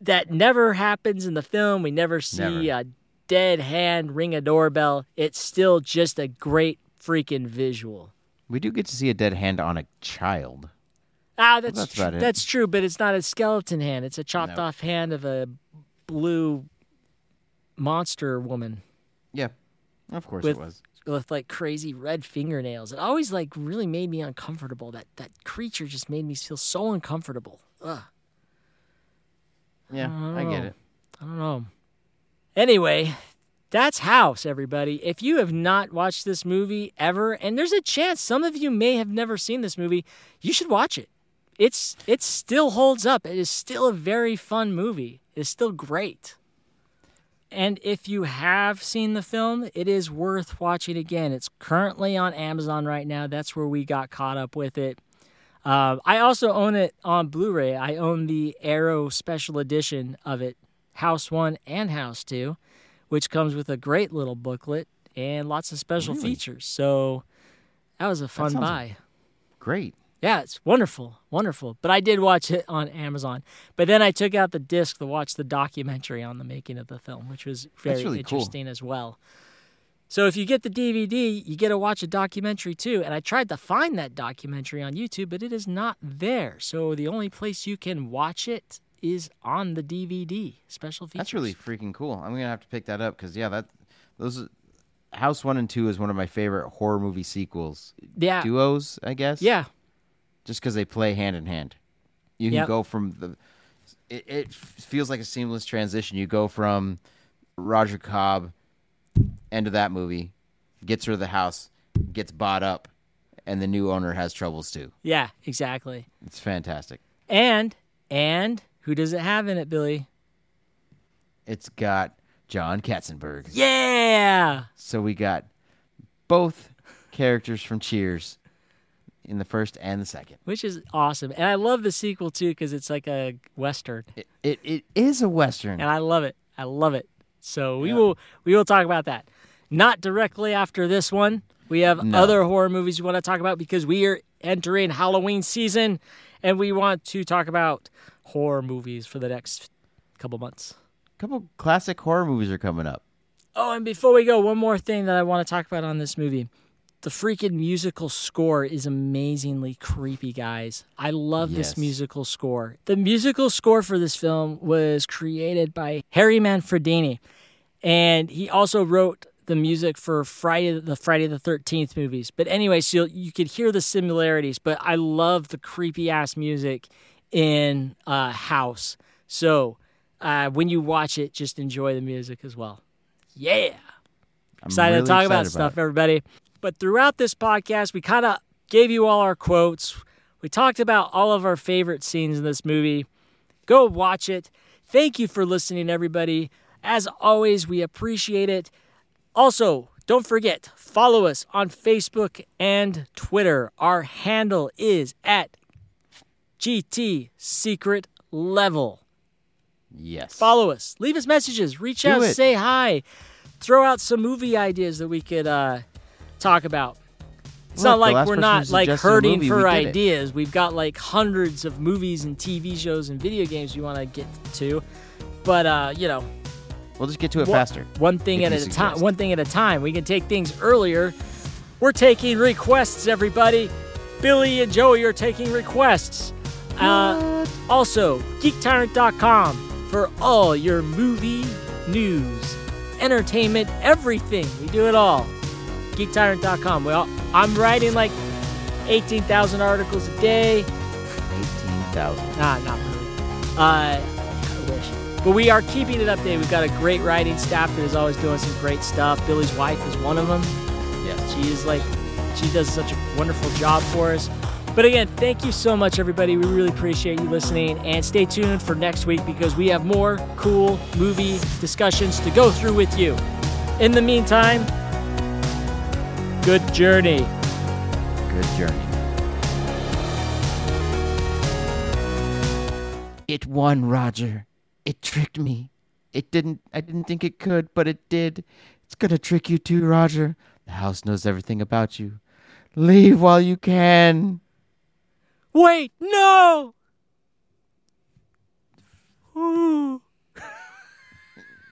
Speaker 1: that never happens in the film. We never see
Speaker 2: Never.
Speaker 1: a dead hand ring a doorbell. It's still just a great freaking visual.
Speaker 2: we do get to see a dead hand on a child.
Speaker 1: Ah, that's
Speaker 2: that's
Speaker 1: tr- that's true, but it's not a skeleton hand. It's a chopped
Speaker 2: No.
Speaker 1: off hand of a blue monster woman
Speaker 2: Yeah. Of course
Speaker 1: With-
Speaker 2: it was.
Speaker 1: with like crazy red fingernails. It always like really made me uncomfortable. That that creature just made me feel so uncomfortable. Ugh.
Speaker 2: Yeah, I get
Speaker 1: Oh.
Speaker 2: it.
Speaker 1: I don't know. Anyway, that's House, everybody. If you have not watched this movie ever, and there's a chance some of you may have never seen this movie, you should watch it. It's it still holds up. It is still a very fun movie. It's still great. And if you have seen the film, it is worth watching again. It's currently on Amazon right now. That's where we got caught up with it. Um, I also own it on Blu-ray. I own the Arrow Special Edition of it, House One and House Two, which comes with a great little booklet and lots of special
Speaker 2: Really?
Speaker 1: features. So that was a fun buy.
Speaker 2: Great.
Speaker 1: Yeah, it's wonderful, wonderful. But I did watch it on Amazon. But then I took out the disc to watch the documentary on the making of the film, which was very
Speaker 2: really cool.
Speaker 1: interesting as well. So if you get the DVD, you get to watch a documentary too. And I tried to find that documentary on YouTube, but it is not there. So the only place you can watch it is on the DVD special features.
Speaker 2: That's really freaking cool. I'm gonna have to pick that up because yeah, that those House One and Two is one of my favorite horror movie sequels.
Speaker 1: yeah,
Speaker 2: Duos, I guess.
Speaker 1: yeah,
Speaker 2: Just because they play hand in hand. You can
Speaker 1: Yep.
Speaker 2: go from the. It, it feels like a seamless transition. You go from Roger Cobb, end of that movie, gets rid of the house, gets bought up, and the new owner has troubles too.
Speaker 1: yeah, exactly.
Speaker 2: It's fantastic.
Speaker 1: And and who does it have in it, Billy?
Speaker 2: It's got John Ratzenberger.
Speaker 1: Yeah.
Speaker 2: So we got both characters from Cheers in the first and the second.
Speaker 1: which is awesome. And I love the sequel too because it's like a western,
Speaker 2: It, it, it is a western.
Speaker 1: and I love it. I love it. So we
Speaker 2: Yeah.
Speaker 1: will we will talk about that. Not directly after this one. We have
Speaker 2: No.
Speaker 1: other horror movies we want to talk about because we are entering Halloween season, and we want to talk about horror movies for the next couple months.
Speaker 2: A couple classic horror movies are coming up.
Speaker 1: Oh, and before we go, one more thing that I want to talk about on this movie. The freaking musical score is amazingly creepy, guys. I love
Speaker 2: Yes.
Speaker 1: this musical score. The musical score for this film was created by Harry Manfredini, and he also wrote the music for Friday the Friday the 13th movies. But anyway, so you could hear the similarities, but I love the creepy ass music in a House. So uh, when you watch it, just enjoy the music as well. Yeah
Speaker 2: I'm
Speaker 1: excited
Speaker 2: really
Speaker 1: to talk about
Speaker 2: excited
Speaker 1: stuff,
Speaker 2: it.
Speaker 1: everybody. But throughout this podcast, we kind of gave you all our quotes. We talked about all of our favorite scenes in this movie. Go watch it. Thank you for listening, everybody. As always, we appreciate it. Also, don't forget, follow us on Facebook and Twitter. Our handle is at GT Secret Level.
Speaker 2: Yes.
Speaker 1: Follow us. Leave us messages. Reach
Speaker 2: Do
Speaker 1: out.
Speaker 2: it.
Speaker 1: Say hi. Throw out some movie ideas that we could uh, talk about. It's
Speaker 2: Look,
Speaker 1: not like we're not like hurting
Speaker 2: movie,
Speaker 1: for
Speaker 2: we did it.
Speaker 1: ideas. We've got like hundreds of movies and TV shows and video games we want to get to. But uh, you know,
Speaker 2: We'll just get to it
Speaker 1: one-
Speaker 2: faster.
Speaker 1: One thing at a time. One thing at a time. We can take things earlier. We're taking requests, everybody. Billy and Joey are taking requests. Uh, also, GeekTyrant.com for all your movie news, entertainment, everything. We do it all. GeekTyrant.com. Well, I'm writing like 18,000 articles a day.
Speaker 2: Eighteen thousand.
Speaker 1: Nah, not really. Uh, I wish. But we are keeping it updated. We've got a great writing staff that is always doing some great stuff. Billy's wife is one of them.
Speaker 2: Yes.
Speaker 1: She is like, she does such a wonderful job for us. But again, thank you so much, everybody. We really appreciate you listening. And stay tuned for next week because we have more cool movie discussions to go through with you. In the meantime, good journey.
Speaker 2: Good journey. It won, Roger. It tricked me. It didn't I didn't think it could, but it did. It's gonna trick you too, Roger. The house knows everything about you. Leave while you can.
Speaker 1: Wait, no! Ooh.